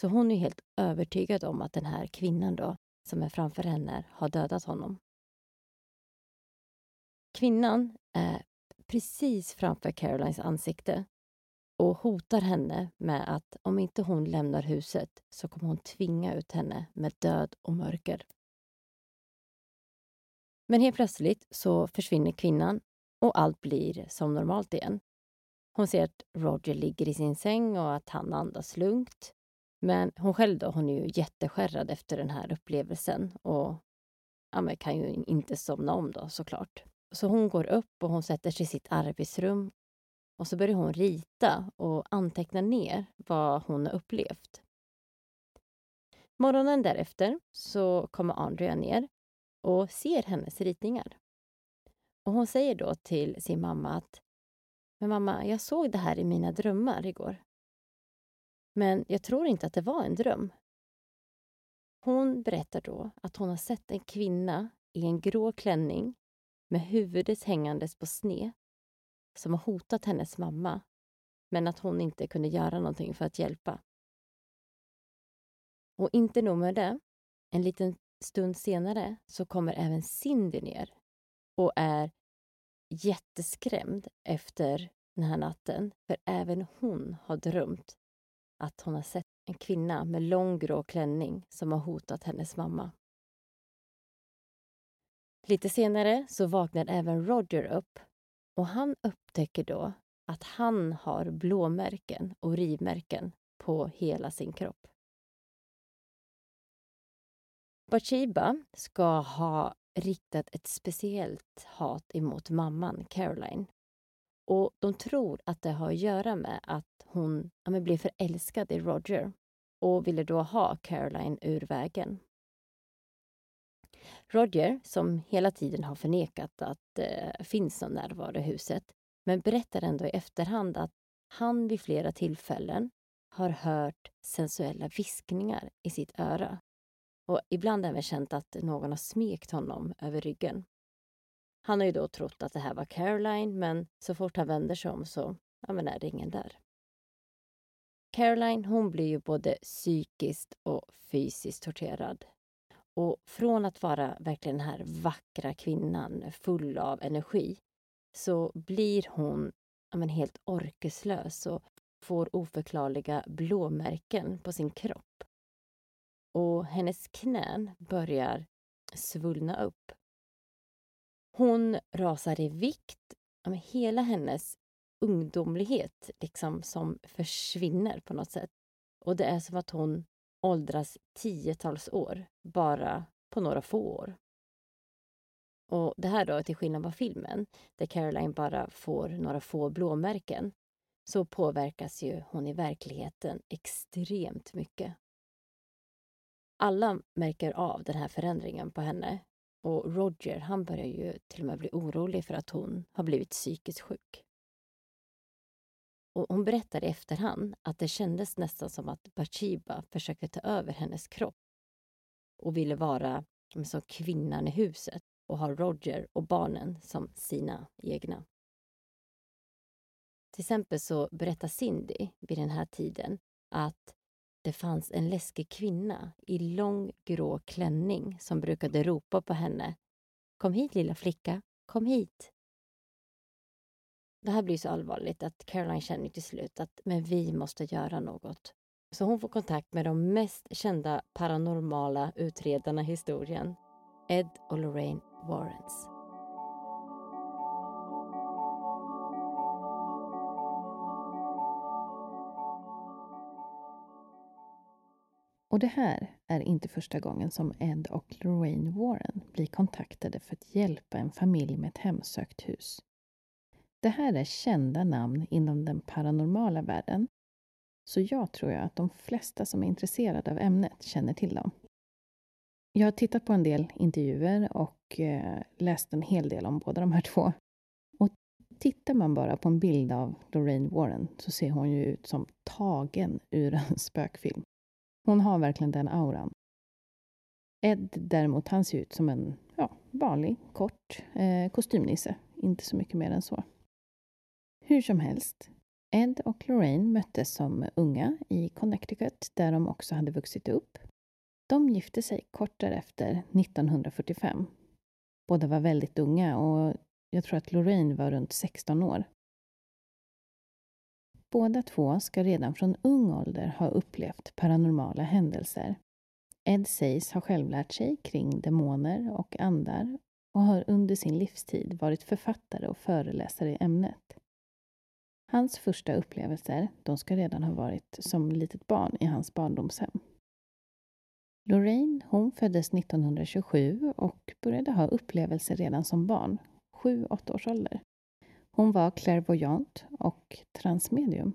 Så hon är helt övertygad om att den här kvinnan då, som är framför henne, har dödat honom. Kvinnan är precis framför Carolines ansikte och hotar henne med att om inte hon lämnar huset så kommer hon tvinga ut henne med död och mörker. Men helt plötsligt så försvinner kvinnan och allt blir som normalt igen. Hon ser att Roger ligger i sin säng och att han andas lugnt. Men hon själv då, hon är ju jätteskärrad efter den här upplevelsen och ja, kan ju inte somna om då såklart. Så hon går upp och hon sätter sig i sitt arbetsrum och så börjar hon rita och anteckna ner vad hon har upplevt. Morgonen därefter så kommer Andrea ner och ser hennes ritningar. Och hon säger då till sin mamma att Men mamma, jag såg det här i mina drömmar igår. Men jag tror inte att det var en dröm. Hon berättar då att hon har sett en kvinna i en grå klänning med huvudet hängandes på sned som har hotat hennes mamma men att hon inte kunde göra någonting för att hjälpa. Och inte nog med det. En liten stund senare så kommer även Cindy ner och är jätteskrämd efter den här natten. För även hon har drömt att hon har sett en kvinna med lång grå klänning som har hotat hennes mamma. Lite senare så vaknar även Roger upp och han upptäcker då att han har blåmärken och rivmärken på hela sin kropp. Bathsheba ska ha riktat ett speciellt hat emot mamman Caroline. Och de tror att det har att göra med att hon ja, blev förälskad i Roger och ville då ha Caroline ur vägen. Roger, som hela tiden har förnekat att det eh, finns någon närvaro i huset, men berättar ändå i efterhand att han vid flera tillfällen har hört sensuella viskningar i sitt öra och ibland även känt att någon har smekt honom över ryggen. Han har ju då trott att det här var Caroline, men så fort han vänder sig om så ja, men är det ingen där. Caroline hon blir ju både psykiskt och fysiskt torterad. Och från att vara verkligen den här vackra kvinnan full av energi så blir hon ja, men helt orkeslös och får oförklarliga blåmärken på sin kropp. Och hennes knän börjar svullna upp. Hon rasar i vikt. Ja, men hela hennes ungdomlighet liksom som försvinner på något sätt. Och det är som att hon åldras tiotals år bara på några få år. Och det här då till skillnad från filmen där Caroline bara får några få blåmärken så påverkas ju hon i verkligheten extremt mycket. Alla märker av den här förändringen på henne och Roger han börjar ju till och med bli orolig för att hon har blivit psykiskt sjuk. Och hon berättar i efterhand att det kändes nästan som att Bathsheba försökte ta över hennes kropp och ville vara som kvinnan i huset och ha Roger och barnen som sina egna. Till exempel så berättar Cindy vid den här tiden att det fanns en läskig kvinna i lång grå klänning som brukade ropa på henne. Kom hit lilla flicka, kom hit. Det här blir så allvarligt att Caroline känner till slut att men vi måste göra något. Så hon får kontakt med de mest kända paranormala utredarna i historien, Ed och Lorraine Warrens. Och det här är inte första gången som Ed och Lorraine Warren blir kontaktade för att hjälpa en familj med ett hemsökt hus. Det här är kända namn inom den paranormala världen, så jag tror att de flesta som är intresserade av ämnet känner till dem. Jag har tittat på en del intervjuer och eh, läst en hel del om båda de här två. Och tittar man bara på en bild av Lorraine Warren så ser hon ju ut som tagen ur en spökfilm. Hon har verkligen den auran. Ed däremot, han ser ut som en ja, vanlig, kort eh, kostymnisse. Inte så mycket mer än så. Hur som helst, Ed och Lorraine möttes som unga i Connecticut där de också hade vuxit upp. De gifte sig kort därefter, 1945. Båda var väldigt unga och jag tror att Lorraine var runt 16 år. Båda två ska redan från ung ålder ha upplevt paranormala händelser. Ed sägs ha självlärt sig kring demoner och andar och har under sin livstid varit författare och föreläsare i ämnet. Hans första upplevelser, de ska redan ha varit som litet barn i hans barndomshem. Lorraine, hon föddes 1927 och började ha upplevelser redan som barn, 7-8 års ålder. Hon var clairvoyant och transmedium.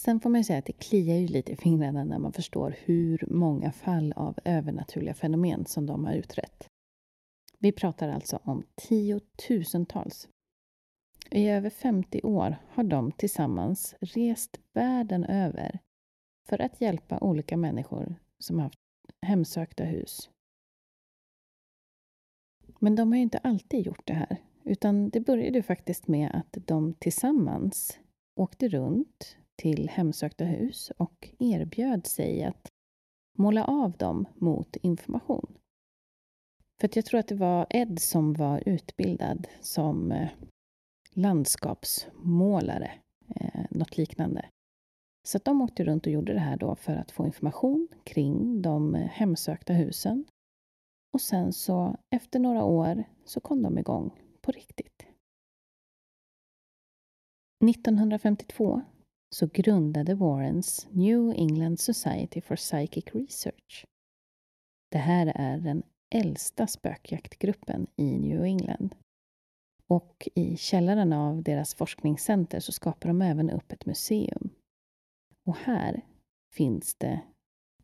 Sen får man ju säga att det kliar ju lite i fingrarna när man förstår hur många fall av övernaturliga fenomen som de har utrett. Vi pratar alltså om tiotusentals. I över 50 år har de tillsammans rest världen över för att hjälpa olika människor som haft hemsökta hus. Men de har ju inte alltid gjort det här, utan det började faktiskt med att de tillsammans åkte runt till hemsökta hus och erbjöd sig att måla av dem mot information. För att jag tror att det var Ed som var utbildad som eh, landskapsmålare, eh, något liknande. Så att de åkte runt och gjorde det här då för att få information kring de hemsökta husen. Och sen så efter några år så kom de igång på riktigt. 1952 så grundade Warrens New England Society for Psychic Research. Det här är den äldsta spökjaktgruppen i New England. Och i källaren av deras forskningscenter så skapar de även upp ett museum. Och här finns det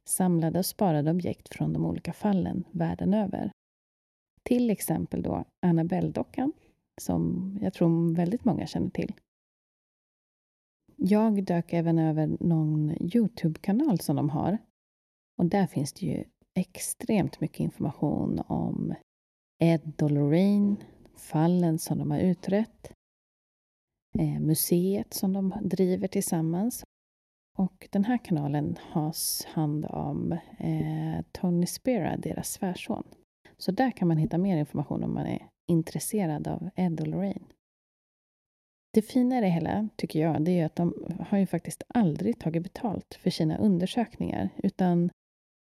samlade och sparade objekt från de olika fallen världen över. Till exempel då Annabelle-dockan, som jag tror väldigt många känner till. Jag dök även över någon Youtube-kanal som de har. Och där finns det ju extremt mycket information om Ed och Lorraine, fallen som de har utrett, eh, museet som de driver tillsammans. Och den här kanalen has hand om eh, Tony Spira, deras svärson. Så där kan man hitta mer information om man är intresserad av Ed och Lorraine. Det fina i det hela, tycker jag, det är att de har ju faktiskt aldrig tagit betalt för sina undersökningar, utan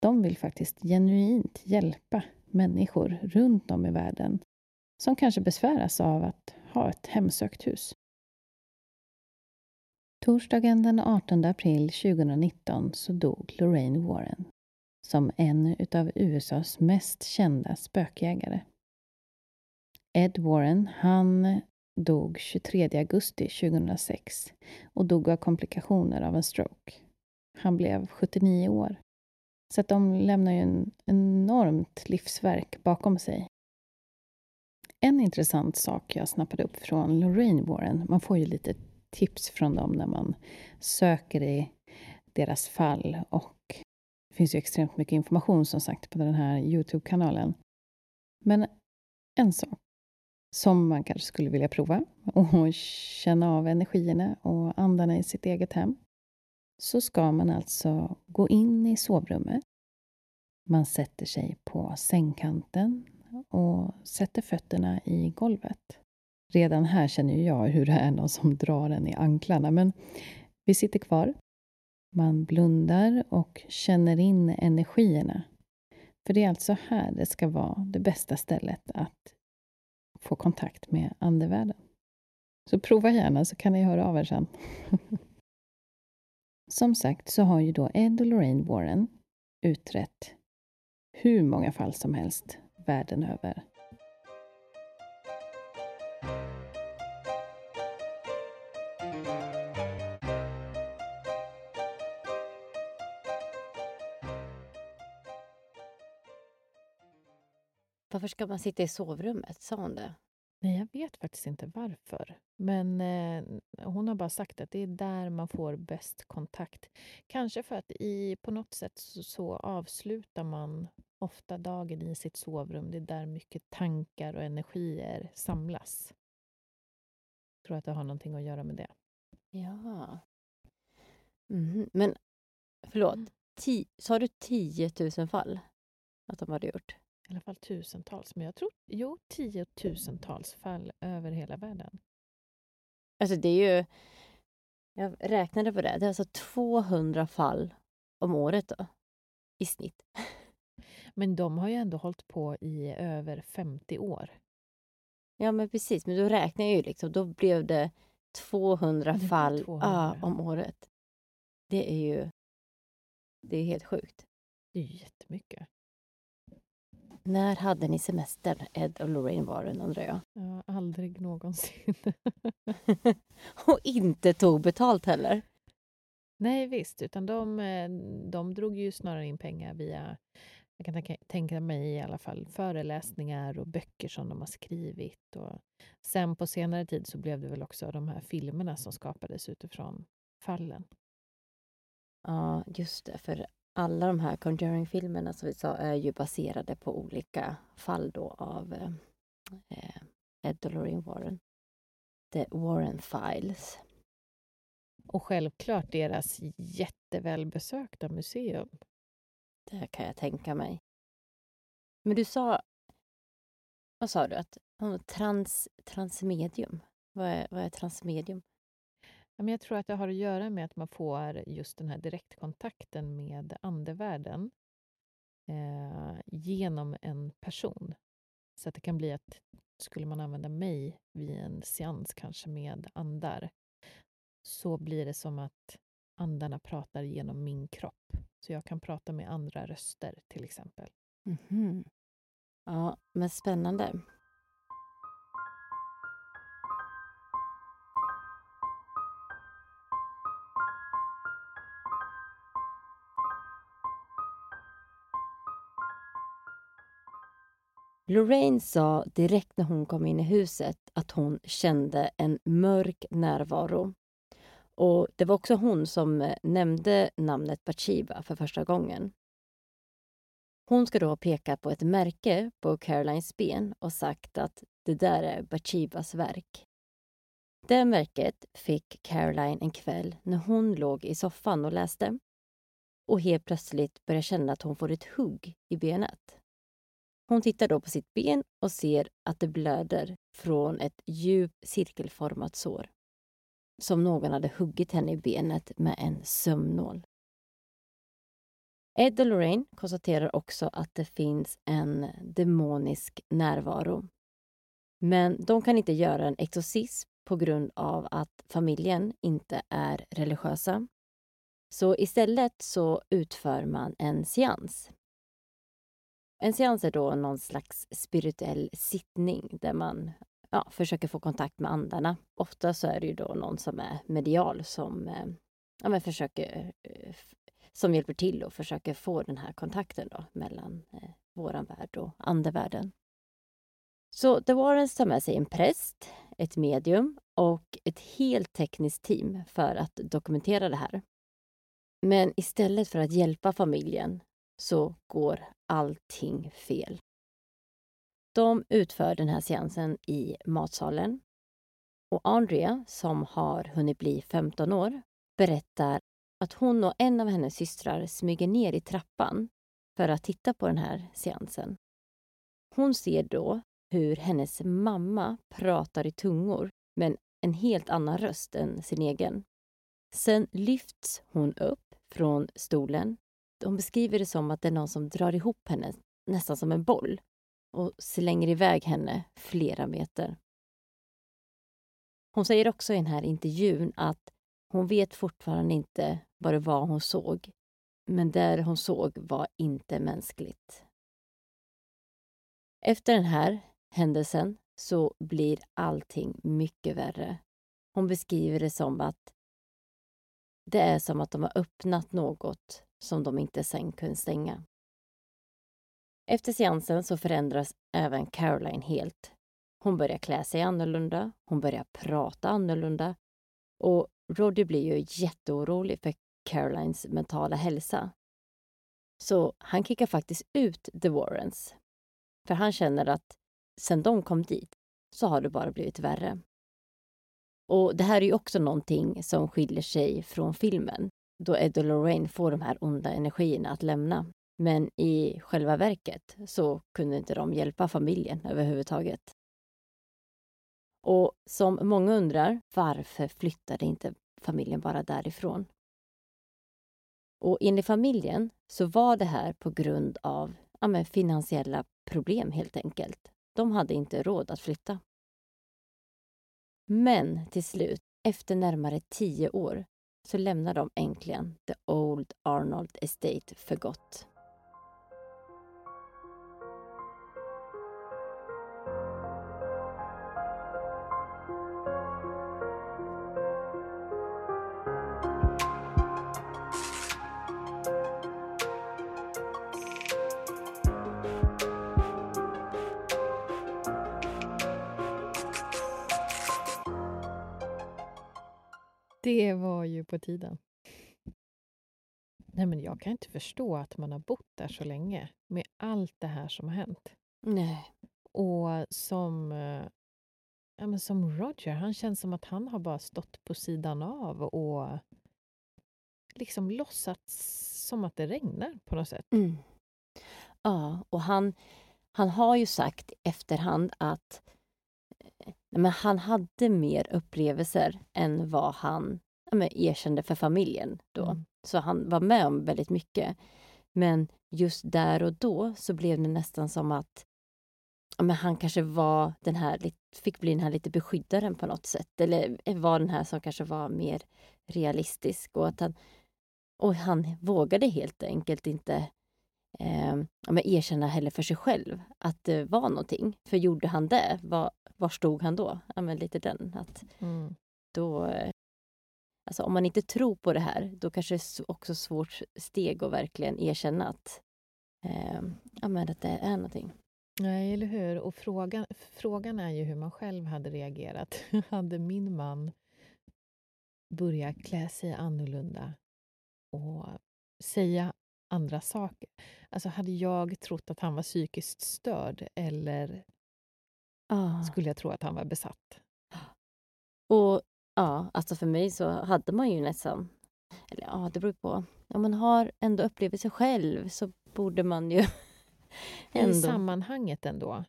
de vill faktiskt genuint hjälpa människor runt om i världen som kanske besväras av att ha ett hemsökt hus. Torsdagen den 18 april 2019 så dog Lorraine Warren som en av USAs mest kända spökjägare. Ed Warren, han dog 23 augusti 2006 och dog av komplikationer av en stroke. Han blev 79 år. Så att de lämnar ju en enormt livsverk bakom sig. En intressant sak jag snappade upp från Lorraine Warren, man får ju lite tips från dem när man söker i deras fall och det finns ju extremt mycket information som sagt på den här Youtube-kanalen. Men en sak som man kanske skulle vilja prova och känna av energierna och andarna i sitt eget hem så ska man alltså gå in i sovrummet. Man sätter sig på sängkanten och sätter fötterna i golvet. Redan här känner jag hur det är någon som drar en i anklarna, men vi sitter kvar. Man blundar och känner in energierna. För det är alltså här det ska vara det bästa stället att få kontakt med andevärlden. Så prova gärna så kan ni höra av er sen. Som sagt så har ju då Ed och Lorraine Warren utrett hur många fall som helst världen över. Varför ska man sitta i sovrummet? Sa hon det? Nej, jag vet faktiskt inte varför. Men eh, hon har bara sagt att det är där man får bäst kontakt. Kanske för att i, på något sätt så, så avslutar man ofta dagen i sitt sovrum. Det är där mycket tankar och energier samlas. Jag tror att det har någonting att göra med det. Ja. Mhm. Men förlåt, ti, sa du 10 000 fall att de hade gjort? I alla fall tusentals, men jag tror jo, tiotusentals fall över hela världen. Alltså det är ju... Jag räknade på det. Det är alltså 200 fall om året då, i snitt. Men de har ju ändå hållit på i över 50 år. Ja, men precis. Men då räknar jag ju liksom. Då blev det 200 Det fall 200. Ja, om året. Det är ju... Det är helt sjukt. Det är ju jättemycket. När hade ni semester, Ed och Lorraine Warren, undrar jag? Ja, aldrig någonsin. Och inte tog betalt heller. Nej, visst. Utan de, eh, de drog ju snarare in pengar via, jag kan tänka, tänka mig i alla fall, föreläsningar och böcker som de har skrivit. Och sen på senare tid så blev det väl också de här filmerna som skapades utifrån fallen. Ja, just det. För alla de här Conjuring-filmerna som vi sa är ju baserade på olika fall då av eh, Ed och Lorraine Warren. The Warren Files. Och självklart deras jättevälbesökta museum. Det kan jag tänka mig. Men du sa... Vad sa du? Att trans, transmedium? Vad är, vad är transmedium? Men jag tror att det har att göra med att man får just den här direktkontakten med andevärlden eh, genom en person. Så att det kan bli att skulle man använda mig vid en seans kanske med andar så blir det som att andarna pratar genom min kropp. Så jag kan prata med andra röster till exempel. Mhm. Ja, men spännande. Lorraine sa direkt när hon kom in i huset att hon kände en mörk närvaro. Och Det var också hon som eh, nämnde namnet Bathsheba för första gången. Hon ska då ha pekat på ett märke på Carolines ben och sagt att det där är Bathshebas verk. Det märket fick Caroline en kväll när hon låg i soffan och läste och helt plötsligt börjar känna att hon får ett hugg i benet. Hon tittar då på sitt ben och ser att det blöder från ett djupt cirkelformat sår. Som någon hade huggit henne i benet med en sömnål. Ed och Lorraine konstaterar också att det finns en demonisk närvaro. Men de kan inte göra en exorcism på grund av att familjen inte är religiösa. Så istället så utför man en seans. En seans är då någon slags spirituell sittning där man ja, försöker få kontakt med andarna. Ofta så är det ju då någon som är medial som eh, ja, men försöker eh, som hjälper till och försöker få den här kontakten då mellan eh, våran värld och andevärlden. Så The Warrens tar med sig en präst, ett medium och ett helt tekniskt team för att dokumentera det här. Men istället för att hjälpa familjen så går allting fel. De utför den här seansen i matsalen. Och Andrea, som har hunnit bli 15 år, berättar att hon och en av hennes systrar smyger ner i trappan för att titta på den här seansen. Hon ser då hur hennes mamma pratar i tungor med en helt annan röst än sin egen. Sen lyfts hon upp från stolen. De beskriver det som att det är någon som drar ihop henne, nästan som en boll och slänger iväg henne flera meter. Hon säger också i den här intervjun att hon vet fortfarande inte vad det var hon såg, men det hon såg var inte mänskligt. Efter den här händelsen så blir allting mycket värre. Hon beskriver det som att det är som att de har öppnat något som de inte sen kunde stänga. Efter seansen så förändras även Caroline helt. Hon börjar klä sig annorlunda, hon börjar prata annorlunda och Roddy blir ju jätteorolig för Carolines mentala hälsa. Så han kickar faktiskt ut The Warrens. För han känner att sen de kom dit så har det bara blivit värre. Och det här är ju också någonting som skiljer sig från filmen då Ed och Lorraine får de här onda energierna att lämna. Men i själva verket så kunde inte de hjälpa familjen överhuvudtaget. Och som många undrar, varför flyttade inte familjen bara därifrån? Och enligt familjen så var det här på grund av ja, finansiella problem helt enkelt. De hade inte råd att flytta. Men till slut, efter närmare tio år, så lämnar de äntligen The Old Arnold Estate för gott. Det var ju på tiden. Nej, men jag kan inte förstå att man har bott där så länge med allt det här som har hänt. Nej. Och som, eh, ja, men som Roger, han känns som att han har bara stått på sidan av och liksom låtsats som att det regnar på något sätt. Mm. Ja, och han, han har ju sagt efterhand att eh, men han hade mer upplevelser än vad han men, erkände för familjen då. Mm. Så han var med om väldigt mycket. Men just där och då så blev det nästan som att ja, men han kanske var den här, fick bli den här lite beskyddaren på något sätt. Eller var den här som kanske var mer realistisk. Och, att han, och han vågade helt enkelt inte eh, ja, men erkänna heller för sig själv att det var någonting. För gjorde han det, var, var stod han då? Ja, men lite den. Att Mm. då, eh, alltså om man inte tror på det här, då kanske det är också svårt steg att verkligen erkänna att, eh, ja, men att det är någonting. Nej, eller hur? Och frågan, frågan är ju hur man själv hade reagerat. hade min man börjat klä sig annorlunda och säga andra saker? Alltså, hade jag trott att han var psykiskt störd eller Ah. skulle jag tro att han var besatt? Och ja, alltså för mig så hade man ju nästan, eller ja, det beror på. Om man har ändå upplevelser själv så borde man ju I ändå... sammanhanget ändå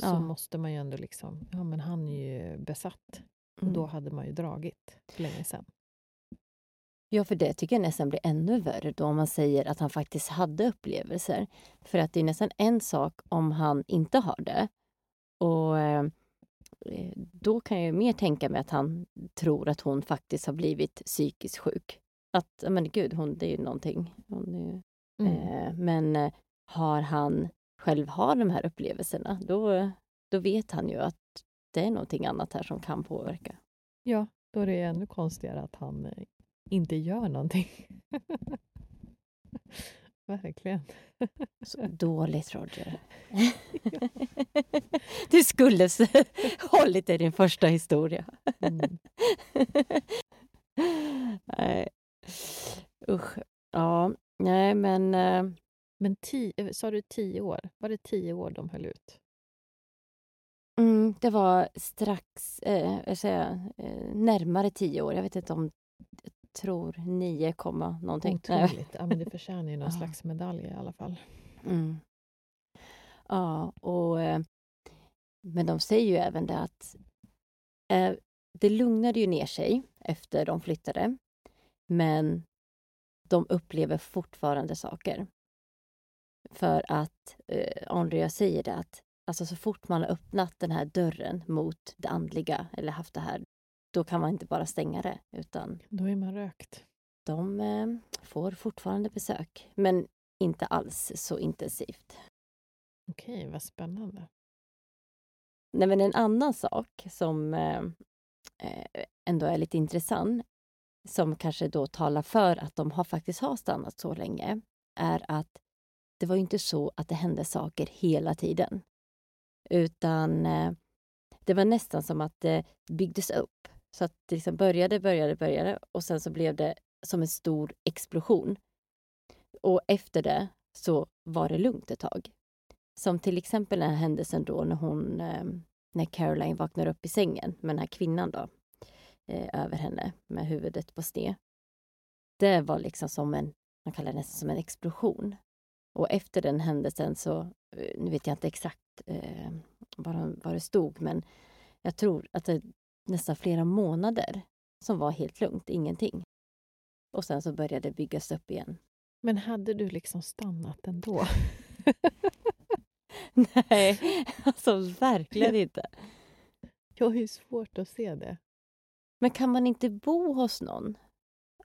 så Ja. måste man ju ändå liksom... Ja, men han är ju besatt. Och då Mm. hade man ju dragit för länge sedan. Ja, för det tycker jag nästan blir ännu värre då om man säger att han faktiskt hade upplevelser. För att det är nästan en sak om han inte har det. Och eh, då kan jag mer tänka mig att han tror att hon faktiskt har blivit psykiskt sjuk. Att, men gud, hon, det är ju någonting. Hon är ju, Mm. eh, men eh, har han själv har de här upplevelserna, då, då vet han ju att det är någonting annat här som kan påverka. Ja, då är det ännu konstigare att han eh, inte gör någonting. Verkligen. Så dåligt, Roger. du skulle s- hållit i din första historia. Mm. nej. Usch. Ja, nej men... eh, Men ti, eh, sa du tio år? Var det tio år de höll ut? Mm, det var strax, eh, jag säger, eh, närmare tio år. Jag vet inte om, tror 9, komma någonting. Otroligt. Ja, men det förtjänar ju någon slags medalj i alla fall. Mm. Ja, och... eh, Men de säger ju även det att eh, det lugnade ju ner sig efter de flyttade. Men de upplever fortfarande saker. För att eh, Andrea säger det att alltså så fort man har öppnat den här dörren mot det andliga eller haft det här, då kan man inte bara stänga det utan Då är man rökt. de eh, får fortfarande besök. Men inte alls så intensivt. Okej, vad spännande. Nej, men en annan sak som eh, eh, ändå är lite intressant, som kanske då talar för att de har faktiskt har stannat så länge, är att det var inte så att det hände saker hela tiden. Utan eh, det var nästan som att det byggdes upp. Så att det liksom började, började, började och sen så blev det som en stor explosion. Och efter det så var det lugnt ett tag. Som till exempel den här händelsen då när hon, ehm, när Caroline vaknar upp i sängen med den här kvinnan då eh, över henne med huvudet på sned. Det var liksom som en, man kallar det nästan som en explosion. Och efter den händelsen så, eh, nu vet jag inte exakt eh, vad, vad det stod, men jag tror att det nästan flera månader som var helt lugnt, ingenting. Och sen så började det byggas upp igen. Men hade du liksom stannat ändå? Nej, alltså verkligen inte. Jag har ju svårt att se det. Men kan man inte bo hos någon?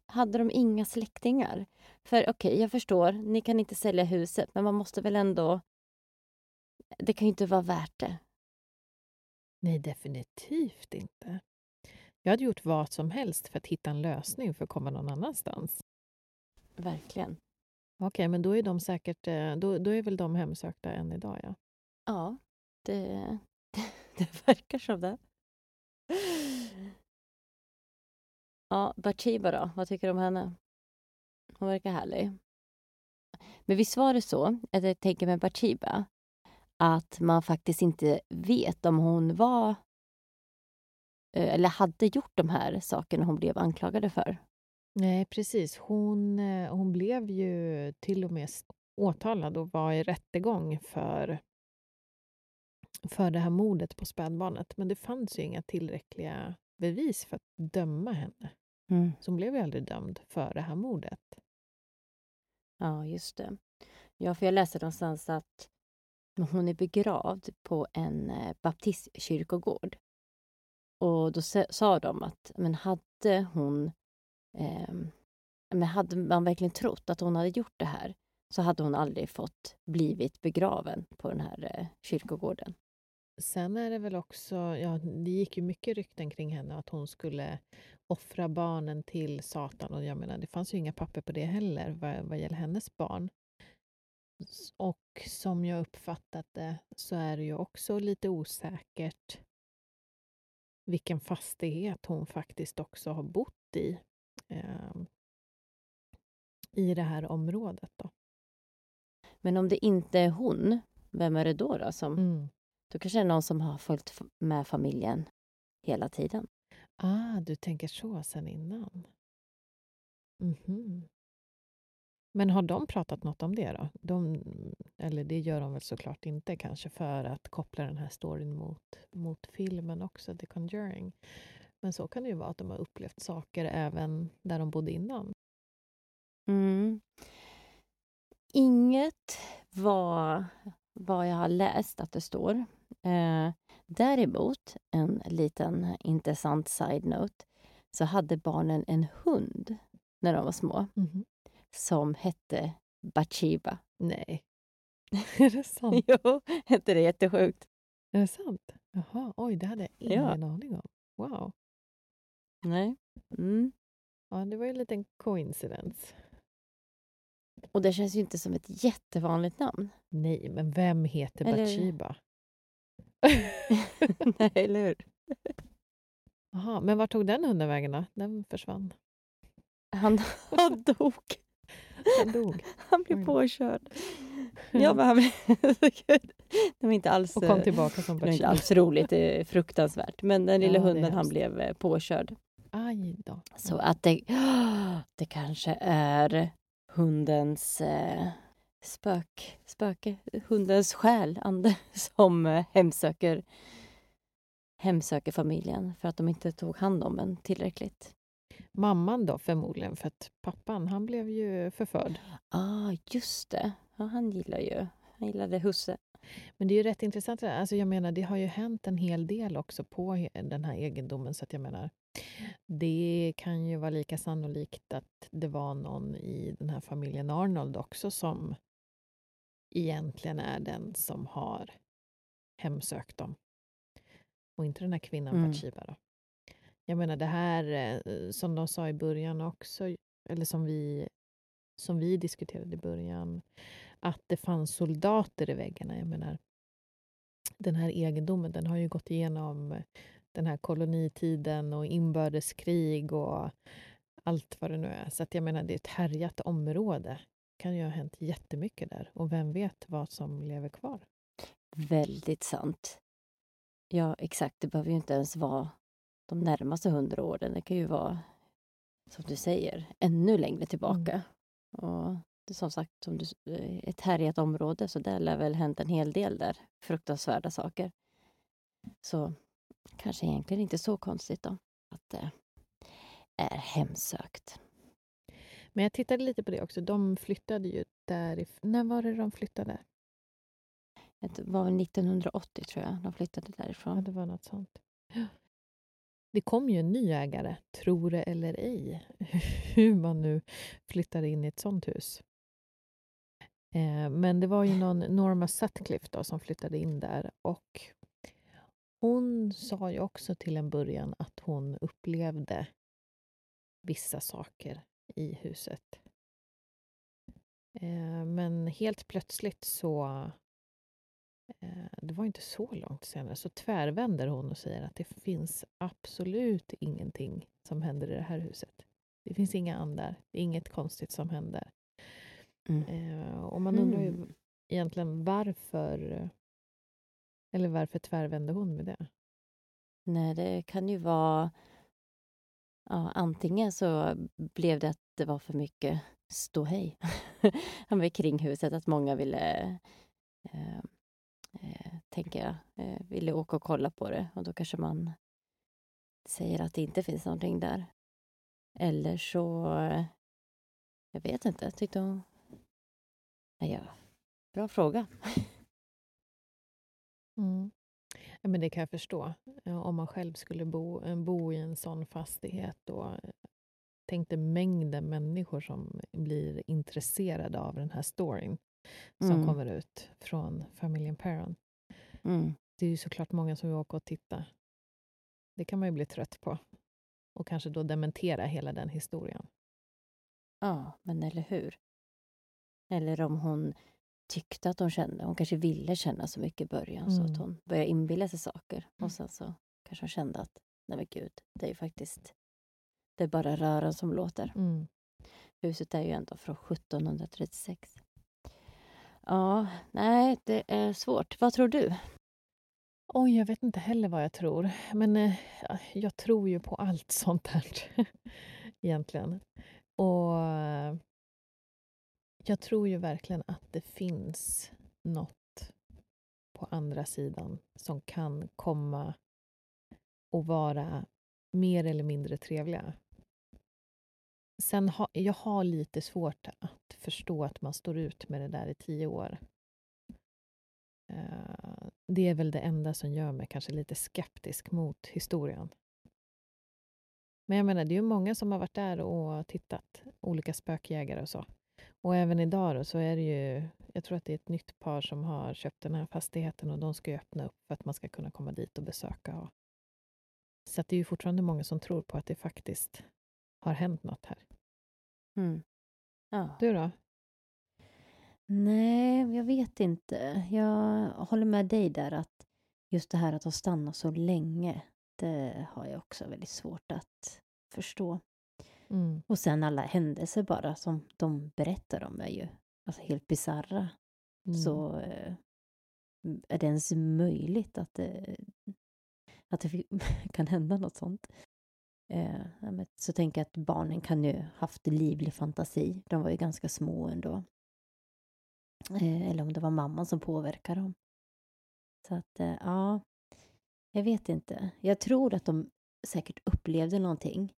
Hade de inga släktingar? För okej, okay, jag förstår, ni kan inte sälja huset, men man måste väl ändå... Det kan ju inte vara värt det. Nej, definitivt inte. Jag hade gjort vad som helst för att hitta en lösning för att komma någon annanstans. Verkligen. Okej, okay, men då är de säkert, eh, då, då är väl de hemsökta än idag, ja? Ja, det, det verkar som det. Ja, Bathsheba då? Vad tycker du om henne? Hon verkar härlig. Men visst var det så, att jag tänker med Bathsheba, att man faktiskt inte vet om hon var eh, eller hade gjort de här sakerna hon blev anklagade för. Nej, precis. Hon, eh, hon blev ju till och med åtalad och var i rättegång för, för det här mordet på spädbarnet. Men det fanns ju inga tillräckliga bevis för att döma henne. Mm. Så hon blev ju aldrig dömd för det här mordet. Ja, just det. Ja, för jag läste någonstans att hon är begravd på en eh, baptistkyrkogård. Och då sa de att men hade hon eh, men hade man verkligen trott att hon hade gjort det här så hade hon aldrig fått blivit begraven på den här eh, kyrkogården. Sen är det väl också, ja, det gick ju mycket rykten kring henne att hon skulle offra barnen till Satan. Och jag menar, det fanns ju inga papper på det heller vad, vad gäller hennes barn. Och som jag uppfattat det så är det ju också lite osäkert vilken fastighet hon faktiskt också har bott i eh, i det här området. Då. Men om det inte är hon, vem är det då? då som, mm. Då kanske det är någon som har följt med familjen hela tiden. Ah, du tänker så sen innan. Mm -hmm. Men har de pratat något om det då? De, eller det gör de väl såklart inte kanske för att koppla den här storyn mot, mot filmen också, The Conjuring. Men så kan det ju vara att de har upplevt saker även där de bodde innan. Mm. Inget var vad jag har läst att det står. Eh, däremot, en liten intressant side-note, så hade barnen en hund när de var små mm. Som hette Bathsheba. Nej. är det sant? jo, inte det jättesjukt? Är det sant? Jaha, oj, det hade jag ingen ja. aning om. Wow. Nej. Mm. Ja, det var ju en liten coincidence. Och det känns ju inte som ett jättevanligt namn. Nej, men vem heter eller... Bathsheba? Nej, eller hur? Jaha, men var tog den hunden vägen då? Den försvann. Han, han dog. Han dog? Han blev påkörd. Ja, men han blev... det var inte alls... Och kom tillbaka som Det var inte alls roligt, det är fruktansvärt. Men den lilla ja, hunden, han blev eh, påkörd. Aj då. Så att det, det kanske är hundens eh, spök, spöke, hundens själ, ande, som eh, hemsöker, hemsöker familjen för att de inte tog hand om en tillräckligt. Mamman då förmodligen, för att pappan han blev ju förförd. ah, just det. Ja, han gillar ju, han gillade husse. Men det är ju rätt intressant. Alltså jag menar, det har ju hänt en hel del också på den här egendomen. Så att jag menar, det kan ju vara lika sannolikt att det var någon i den här familjen Arnold också som egentligen är den som har hemsökt dem. Och inte den här kvinnan mm. Bathsheba. Jag menar det här eh, som de sa i början också, eller som vi, som vi diskuterade i början, att det fanns soldater i väggarna. Jag menar, den här egendomen den har ju gått igenom den här kolonitiden och inbördeskrig och allt vad det nu är. Så att jag menar, det är ett härjat område. Det kan ju ha hänt jättemycket där och vem vet vad som lever kvar. Väldigt sant. Ja, exakt. Det behöver ju inte ens vara de närmaste hundra åren. Det kan ju vara, som du säger, ännu längre tillbaka. Och det är som sagt som du, eh, ett härjat område, så där lär väl hänt en hel del där. Fruktansvärda saker. Så kanske egentligen inte så konstigt då att det är hemsökt. Men jag tittade lite på det också. De flyttade ju därifrån. När var det de flyttade? Det var väl 1980 tror jag de flyttade Ja, därifrån. det var något sånt. Det kom ju en ny ägare, tro det eller ej, hur man nu flyttar in i ett sånt hus. Eh, men det var ju någon Norma Sutcliffe då, som flyttade in där och hon sa ju också till en början att hon upplevde vissa saker i huset. Eh, men helt plötsligt så det var inte så långt senare, så tvärvänder hon och säger att det finns absolut ingenting som händer i det här huset. Det finns inga andar, det är inget konstigt som händer. Mm. Eh, och man undrar ju Mm. egentligen varför, eller varför tvärvände hon med det? Nej, det kan ju vara... Ja, antingen så blev det att det var för mycket ståhej kring huset, att många ville, eh, eh, tänker jag, eh, ville åka och kolla på det och då kanske man säger att det inte finns någonting där. Eller så... eh, Jag vet inte, jag tyckte hon... Nej, ja, bra fråga. Mm. Ja, men det kan jag förstå. Om man själv skulle bo, eh, bo i en sån fastighet och eh, tänkte tänk dig mängden människor som blir intresserade av den här storyn som Mm. kommer ut från familjen Perron. Mm. Det är ju såklart många som vill åka och titta. Det kan man ju bli trött på. Och kanske då dementera hela den historien. Ja, men eller hur? Eller om hon tyckte att hon kände, hon kanske ville känna så mycket i början så Mm. att hon började inbilla sig saker och sen så kanske hon kände att nej men gud, det är ju faktiskt det är bara rören som låter. Mm. Huset är ju ändå från 1736. Ja, nej, det är svårt. Vad tror du? Oj, jag vet inte heller vad jag tror. Men eh, jag tror ju på allt sånt här. Egentligen. Och jag tror ju verkligen att det finns något på andra sidan som kan komma och vara mer eller mindre trevliga. Sen ha, jag har lite svårt att förstå att man står ut med det där i tio år. Eh, det är väl det enda som gör mig kanske lite skeptisk mot historien. Men jag menar, det är ju många som har varit där och tittat, olika spökjägare och så. Och även idag då, så är det ju, jag tror att det är ett nytt par som har köpt den här fastigheten och de ska ju öppna upp för att man ska kunna komma dit och besöka. Och... Så att det är ju fortfarande många som tror på att det faktiskt har hänt något här. Mm. Ja. Du då? Nej, jag vet inte. Jag håller med dig där att just det här att ha stannat så länge, det har jag också väldigt svårt att förstå. Mm. Och sen alla händelser bara som de berättar om är ju alltså helt bisarra. Mm. Så eh, är det ens möjligt att det, att det kan hända något sånt? Eh, så tänker jag att barnen kan ju haft livlig fantasi. De var ju ganska små ändå. Eh, eller om det var mamman som påverkade dem. Så att, eh, ja, jag vet inte. Jag tror att de säkert upplevde någonting.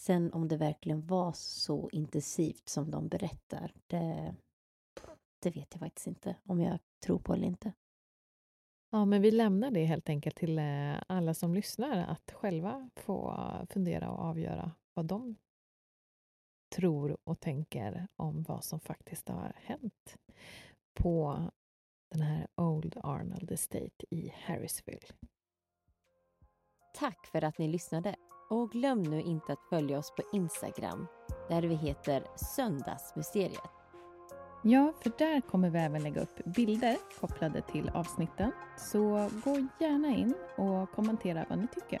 Sen om det verkligen var så intensivt som de berättar, det, det vet jag faktiskt inte om jag tror på eller inte. Ja, men vi lämnar det helt enkelt till eh, alla som lyssnar att själva få fundera och avgöra vad de tror och tänker om vad som faktiskt har hänt på den här Old Arnold Estate i Harrisville. Tack för att ni lyssnade och glöm nu inte att följa oss på Instagram där vi heter Söndagsmysteriet. Ja, för där kommer vi även lägga upp bilder kopplade till avsnitten. Så gå gärna in och kommentera vad ni tycker.